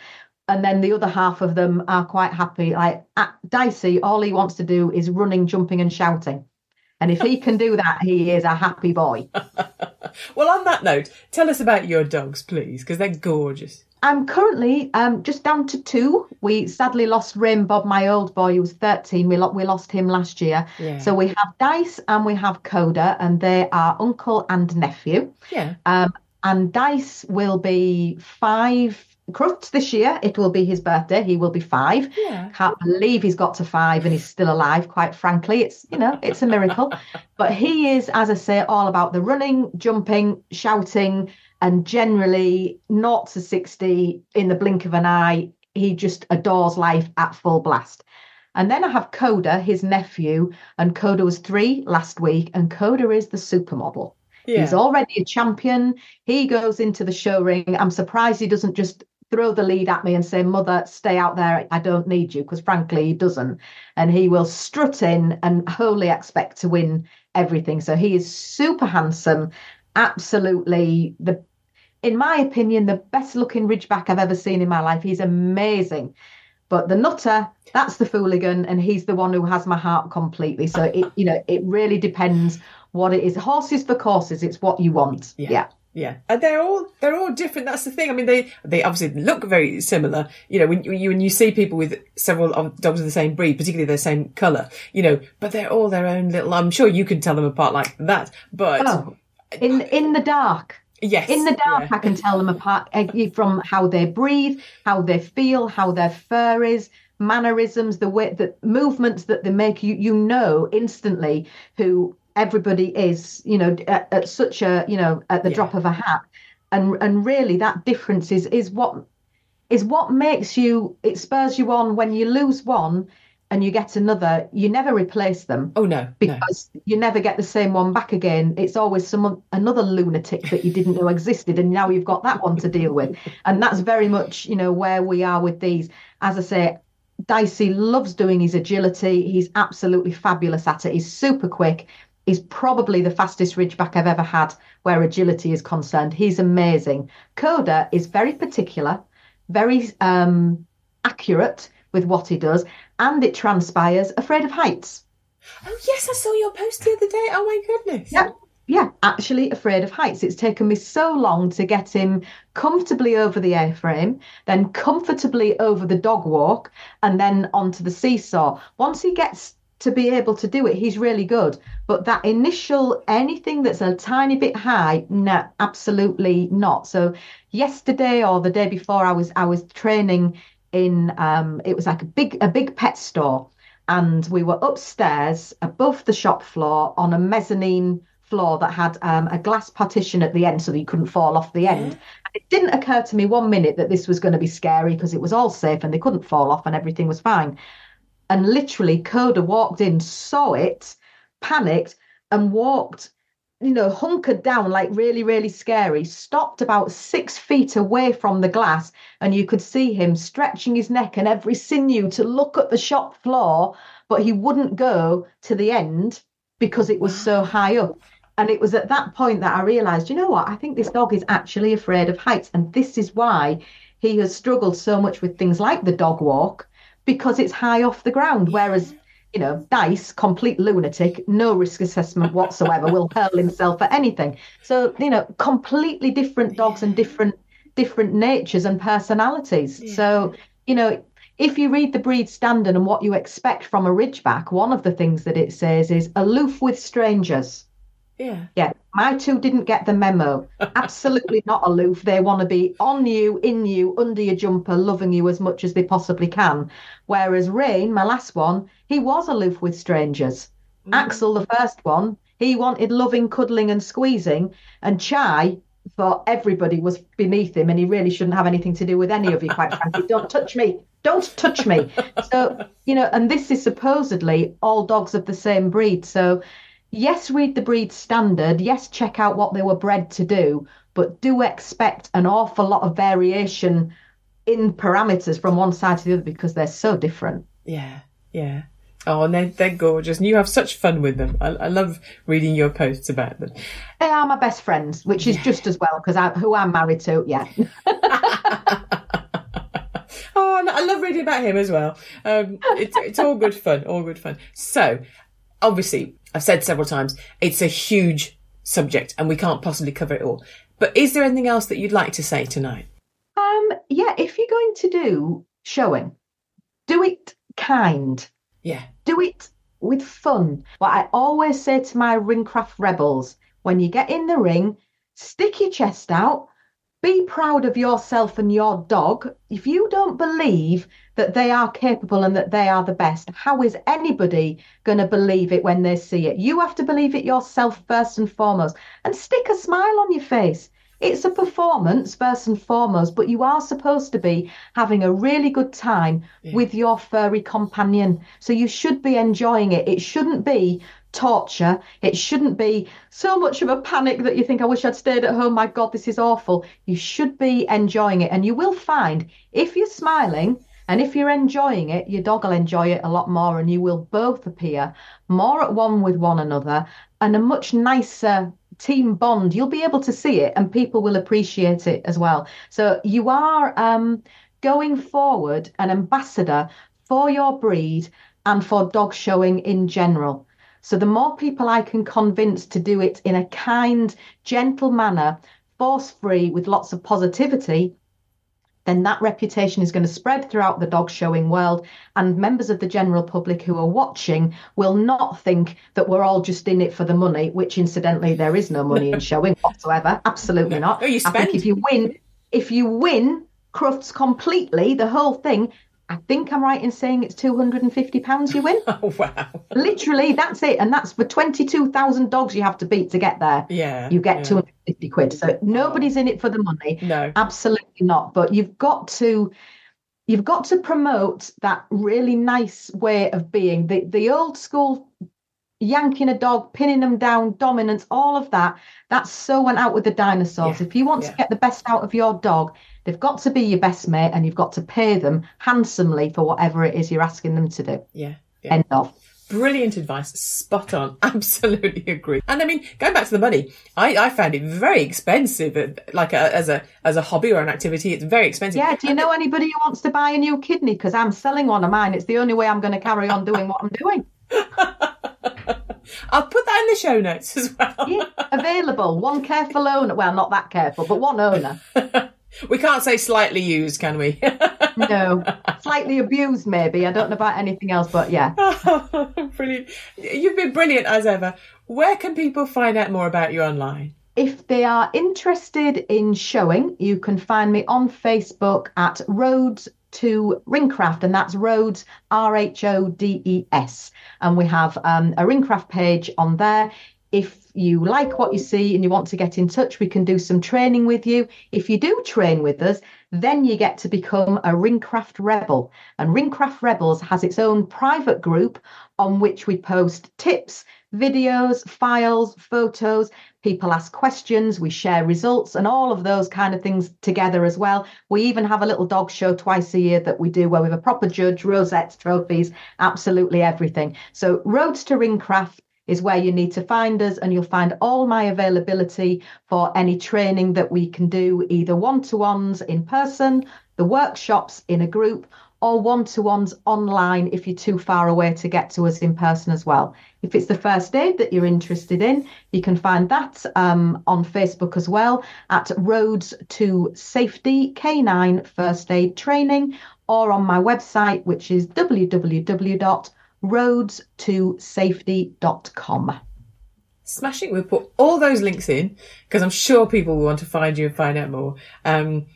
And then the other half of them are quite happy. Like at Dicey, all he wants to do is running, jumping, and shouting. And if he can do that, he is a happy boy. Well, on that note, tell us about your dogs, please, because they're gorgeous. I'm currently um, just down to two. We sadly lost Rim Bob, my old boy, who was 13. We, lo- we lost him last year. Yeah. So we have Dice and we have Coda, and they are uncle and nephew. Yeah. Um, and Dice will be five crufts this year. It will be his birthday. He will be five. Yeah. Can't believe he's got to five and he's still alive, quite frankly. It's, you know, it's a miracle. but he is, as I say, all about the running, jumping, shouting, and generally not to 60 in the blink of an eye. He just adores life at full blast. And then I have Coda, his nephew, and Coda was three last week, and Coda is the supermodel. Yeah. He's already a champion. He goes into the show ring. I'm surprised he doesn't just throw the lead at me and say, Mother, stay out there. I don't need you. Because frankly, he doesn't. And he will strut in and wholly expect to win everything. So he is super handsome. Absolutely the in my opinion, the best looking ridgeback I've ever seen in my life. He's amazing. But the nutter, that's the fooligan, and he's the one who has my heart completely. So it, you know, it really depends what it is. Horses for courses, it's what you want. Yeah. yeah. Yeah, and they're all they're all different. That's the thing. I mean, they they obviously look very similar. You know, when you when you see people with several dogs of the same breed, particularly the same color, you know, but they're all their own little. I'm sure you can tell them apart like that. But Oh, in in the dark. Yes, In the dark, yeah. I can tell them apart eh, from how they breathe, how they feel, how their fur is, mannerisms, the way that movements that they make. You you know instantly who everybody is. You know, at, at such a you know at the Yeah. drop of a hat, and and really that difference is is what is what makes you. It spurs you on when you lose one and you get another. You never replace them Oh no, no. because you never get the same one back again. It's always someone another lunatic that you didn't know existed, and now you've got that one to deal with. And that's very much, you know, where we are with these. As I say, Dicey loves doing his agility. He's absolutely fabulous at it. He's super quick. He's probably the fastest ridgeback I've ever had where agility is concerned. He's amazing. Coda is very particular, very um, accurate with what he does, and it transpires afraid of heights. Oh yes, I saw your post the other day. Oh my goodness. Yeah. Yeah, actually afraid of heights. It's taken me so long to get him comfortably over the A-frame, then comfortably over the dog walk, and then onto the seesaw. Once he gets to be able to do it, he's really good. But that initial anything that's a tiny bit high, no, absolutely not. So yesterday or the day before, I was I was training in um, it was like a big a big pet store, and we were upstairs above the shop floor on a mezzanine floor that had um, a glass partition at the end so that you couldn't fall off the end. And it didn't occur to me one minute that this was going to be scary because it was all safe and they couldn't fall off and everything was fine. And literally, Coda walked in, saw it, panicked, and walked, you know, hunkered down like really, really scary, stopped about six feet away from the glass. And you could see him stretching his neck and every sinew to look at the shop floor, but he wouldn't go to the end because it was so high up. And it was at that point that I realized, you know what? I think this dog is actually afraid of heights. And this is why he has struggled so much with things like the dog walk because it's high off the ground. Whereas, you know, Dice, complete lunatic, no risk assessment whatsoever, will hurl himself at anything. So, you know, completely different dogs and different different natures and personalities. So, you know, if you read the breed standard and what you expect from a Ridgeback, one of the things that it says is aloof with strangers. Yeah. Yeah, my two didn't get the memo. Absolutely not aloof. They want to be on you, in you, under your jumper, loving you as much as they possibly can. Whereas Rain, my last one, he was aloof with strangers. Mm. Axel, the first one, he wanted loving, cuddling, and squeezing. And Chai, thought everybody was beneath him and he really shouldn't have anything to do with any of you, quite frankly. Don't touch me. Don't touch me. So, you know, and this is supposedly all dogs of the same breed. So, yes, read the breed standard. Yes, check out what they were bred to do, but do expect an awful lot of variation in parameters from one side to the other because they're so different. Yeah, yeah. Oh, and they're, they're gorgeous, and you have such fun with them. I, I love reading your posts about them. They are my best friends, which is just as well because who I'm married to, yeah. oh, I love reading about him as well. Um, it's it's all good fun, all good fun. So, obviously, I've said several times, it's a huge subject, and we can't possibly cover it all. But is there anything else that you'd like to say tonight? Um, yeah, if you're going to do showing, do it kind. Yeah. Do it with fun. What I always say to my ringcraft rebels when you get in the ring, stick your chest out, be proud of yourself and your dog. If you don't believe that they are capable and that they are the best, how is anybody going to believe it when they see it? You have to believe it yourself first and foremost and stick a smile on your face. It's a performance first and foremost, but you are supposed to be having a really good time yeah. with your furry companion. So you should be enjoying it. It shouldn't be torture. It shouldn't be so much of a panic that you think, I wish I'd stayed at home. My God, this is awful. You should be enjoying it. And you will find if you're smiling and if you're enjoying it, your dog will enjoy it a lot more and you will both appear more at one with one another and a much nicer team bond, you'll be able to see it and people will appreciate it as well. So you are um, going forward an ambassador for your breed and for dog showing in general. So the more people I can convince to do it in a kind, gentle manner, force free, with lots of positivity, then that reputation is going to spread throughout the dog showing world. And members of the general public who are watching will not think that we're all just in it for the money, which incidentally, there is no money in showing whatsoever. Absolutely not. Oh, you spend. I think if you win, if you win Crufts completely, the whole thing, I think I'm right in saying it's £250 you win. Oh, wow. Literally, that's it. And that's for 22,000 dogs you have to beat to get there. Yeah. You get yeah. 250 quid. So nobody's in it for the money. No. Absolutely not. But you've got to. You've got to promote that really nice way of being. The the old school yanking a dog, pinning them down, dominance, all of that. That's so went out with the dinosaurs. Yeah. If you want yeah. to get the best out of your dog, they've got to be your best mate and you've got to pay them handsomely for whatever it is you're asking them to do. Yeah. yeah. End of. Brilliant advice. Spot on. Absolutely agree. And I mean, going back to the money, I, I found it very expensive. Uh, like a, as a as a hobby or an activity, it's very expensive. Yeah. Do you know anybody who wants to buy a new kidney? Because I'm selling one of mine. It's the only way I'm going to carry on doing what I'm doing. I'll put that in the show notes as well. yeah, available. One careful owner. Well, not that careful, but one owner. we can't say slightly used, can we? no, slightly abused, maybe. I don't know about anything else, but yeah. brilliant. You've been brilliant as ever. Where can people find out more about you online? If they are interested in showing, you can find me on Facebook at Rhodes to Ringcraft, and that's Rhodes, R H O D E S. And we have um, a Ringcraft page on there. If you like what you see and you want to get in touch, we can do some training with you. If you do train with us, then you get to become a Ringcraft Rebel. And Ringcraft Rebels has its own private group on which we post tips, videos, files, photos. People ask questions, we share results, and all of those kind of things together as well. We even have a little dog show twice a year that we do where we have a proper judge, rosettes, trophies, absolutely everything. So, Rhodes to Ringcraft is where you need to find us, and you'll find all my availability for any training that we can do, either one to ones in person, the workshops in a group, or one to ones online if you're too far away to get to us in person as well. If it's the first aid that you're interested in, you can find that um, on Facebook as well at Rhodes to Safety Canine First Aid Training or on my website, which is www.rhodes2safety.com. Smashing. We'll put all those links in because I'm sure people will want to find you and find out more. Um,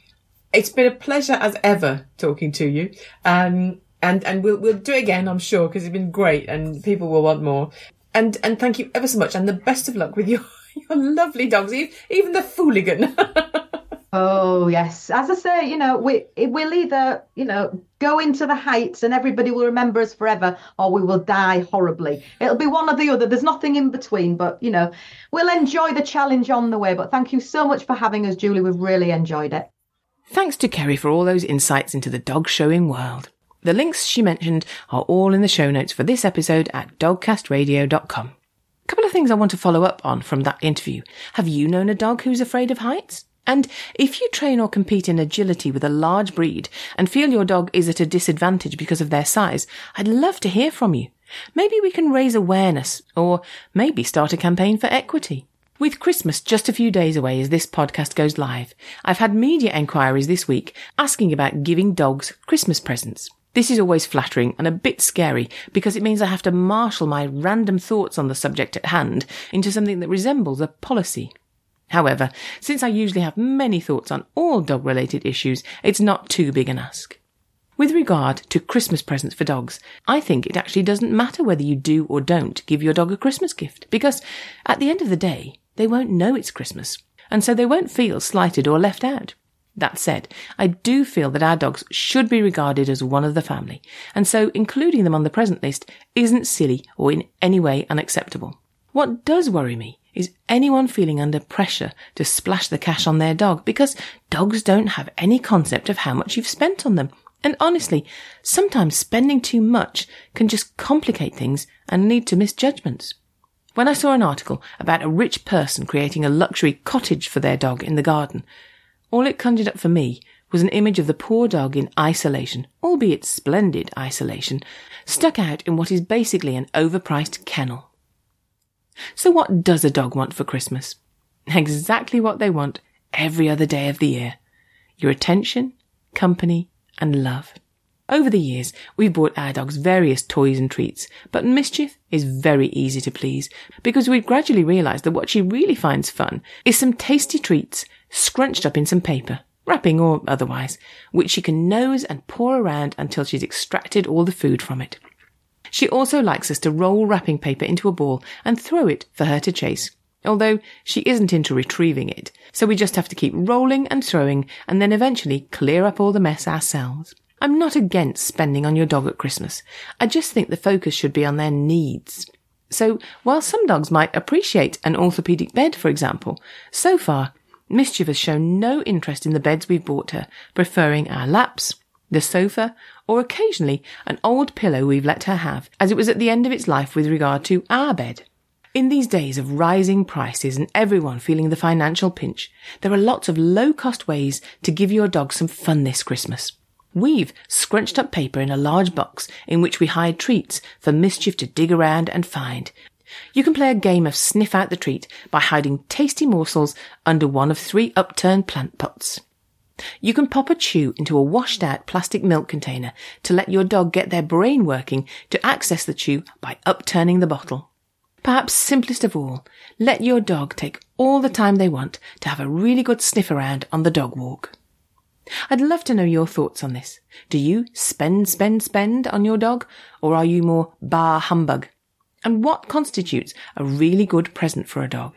it's been a pleasure as ever talking to you. Um, and, and we'll, we'll do it again, I'm sure, because it's been great and people will want more. And, and thank you ever so much and the best of luck with your, You're lovely dogs, even the fooligan. Oh yes, as I say, you know, we we'll either you know go into the heights and everybody will remember us forever, or we will die horribly. It'll be one or the other. There's nothing in between. But you know, we'll enjoy the challenge on the way. But thank you so much for having us, Julie. We've really enjoyed it. Thanks to Kerry for all those insights into the dog showing world. The links she mentioned are all in the show notes for this episode at dogcastradio.com. A couple of things I want to follow up on from that interview. Have you known a dog who's afraid of heights? And if you train or compete in agility with a large breed and feel your dog is at a disadvantage because of their size, I'd love to hear from you. Maybe we can raise awareness or maybe start a campaign for equity. With Christmas just a few days away as this podcast goes live, I've had media enquiries this week asking about giving dogs Christmas presents. This is always flattering and a bit scary because it means I have to marshal my random thoughts on the subject at hand into something that resembles a policy. However, since I usually have many thoughts on all dog related issues, it's not too big an ask. With regard to Christmas presents for dogs, I think it actually doesn't matter whether you do or don't give your dog a Christmas gift, because at the end of the day, they won't know it's Christmas, and so they won't feel slighted or left out. That said, I do feel that our dogs should be regarded as one of the family, and so including them on the present list isn't silly or in any way unacceptable. What does worry me is anyone feeling under pressure to splash the cash on their dog because dogs don't have any concept of how much you've spent on them. And honestly, sometimes spending too much can just complicate things and lead to misjudgments. When I saw an article about a rich person creating a luxury cottage for their dog in the garden, all it conjured up for me was an image of the poor dog in isolation, albeit splendid isolation, stuck out in what is basically an overpriced kennel. So what does a dog want for Christmas? Exactly what they want every other day of the year. Your attention, company, and love. Over the years, we've bought our dogs various toys and treats, but Mischief is very easy to please because we've gradually realised that what she really finds fun is some tasty treats scrunched up in some paper, wrapping or otherwise, which she can nose and paw around until she's extracted all the food from it. She also likes us to roll wrapping paper into a ball and throw it for her to chase, although she isn't into retrieving it, so we just have to keep rolling and throwing and then eventually clear up all the mess ourselves. I'm not against spending on your dog at Christmas. I just think the focus should be on their needs. So, while some dogs might appreciate an orthopedic bed, for example, so far, Mischief has shown no interest in the beds we've bought her, preferring our laps, the sofa, or occasionally an old pillow we've let her have, as it was at the end of its life with regard to our bed. In these days of rising prices and everyone feeling the financial pinch, there are lots of low cost ways to give your dog some fun this Christmas. We've scrunched up paper in a large box in which we hide treats for mischief to dig around and find. You can play a game of sniff out the treat by hiding tasty morsels under one of three upturned plant pots. You can pop a chew into a washed out plastic milk container to let your dog get their brain working to access the chew by upturning the bottle. Perhaps simplest of all, let your dog take all the time they want to have a really good sniff around on the dog walk. I'd love to know your thoughts on this. Do you spend, spend, spend on your dog, or are you more bar humbug? And what constitutes a really good present for a dog?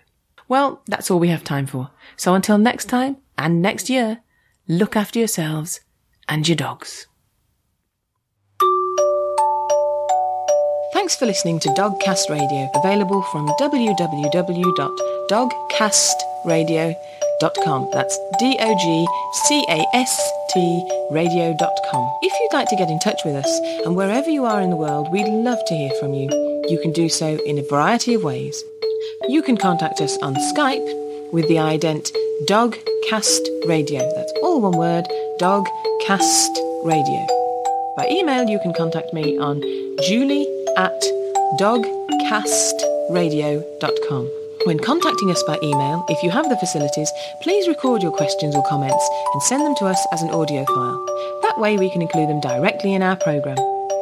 Well, that's all we have time for. So until next time and next year, look after yourselves and your dogs. Thanks for listening to Dogcast Radio, available from www.dogcastradio.com. That's D O G C A S T radio.com. If you'd like to get in touch with us, and wherever you are in the world, we'd love to hear from you. You can do so in a variety of ways. You can contact us on Skype with the ident Dogcast Radio. That's all one word, Dogcast Radio. By email, you can contact me on julie at dogcastradio.com. When contacting us by email, if you have the facilities, please record your questions or comments and send them to us as an audio file. That way we can include them directly in our programme.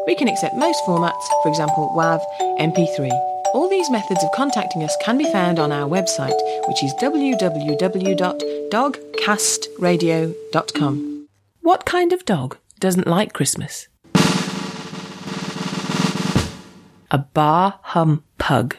We can accept most formats, for example WAV, MP3. All these methods of contacting us can be found on our website, which is www.dogcastradio.com. What kind of dog doesn't like Christmas? A bar hum pug.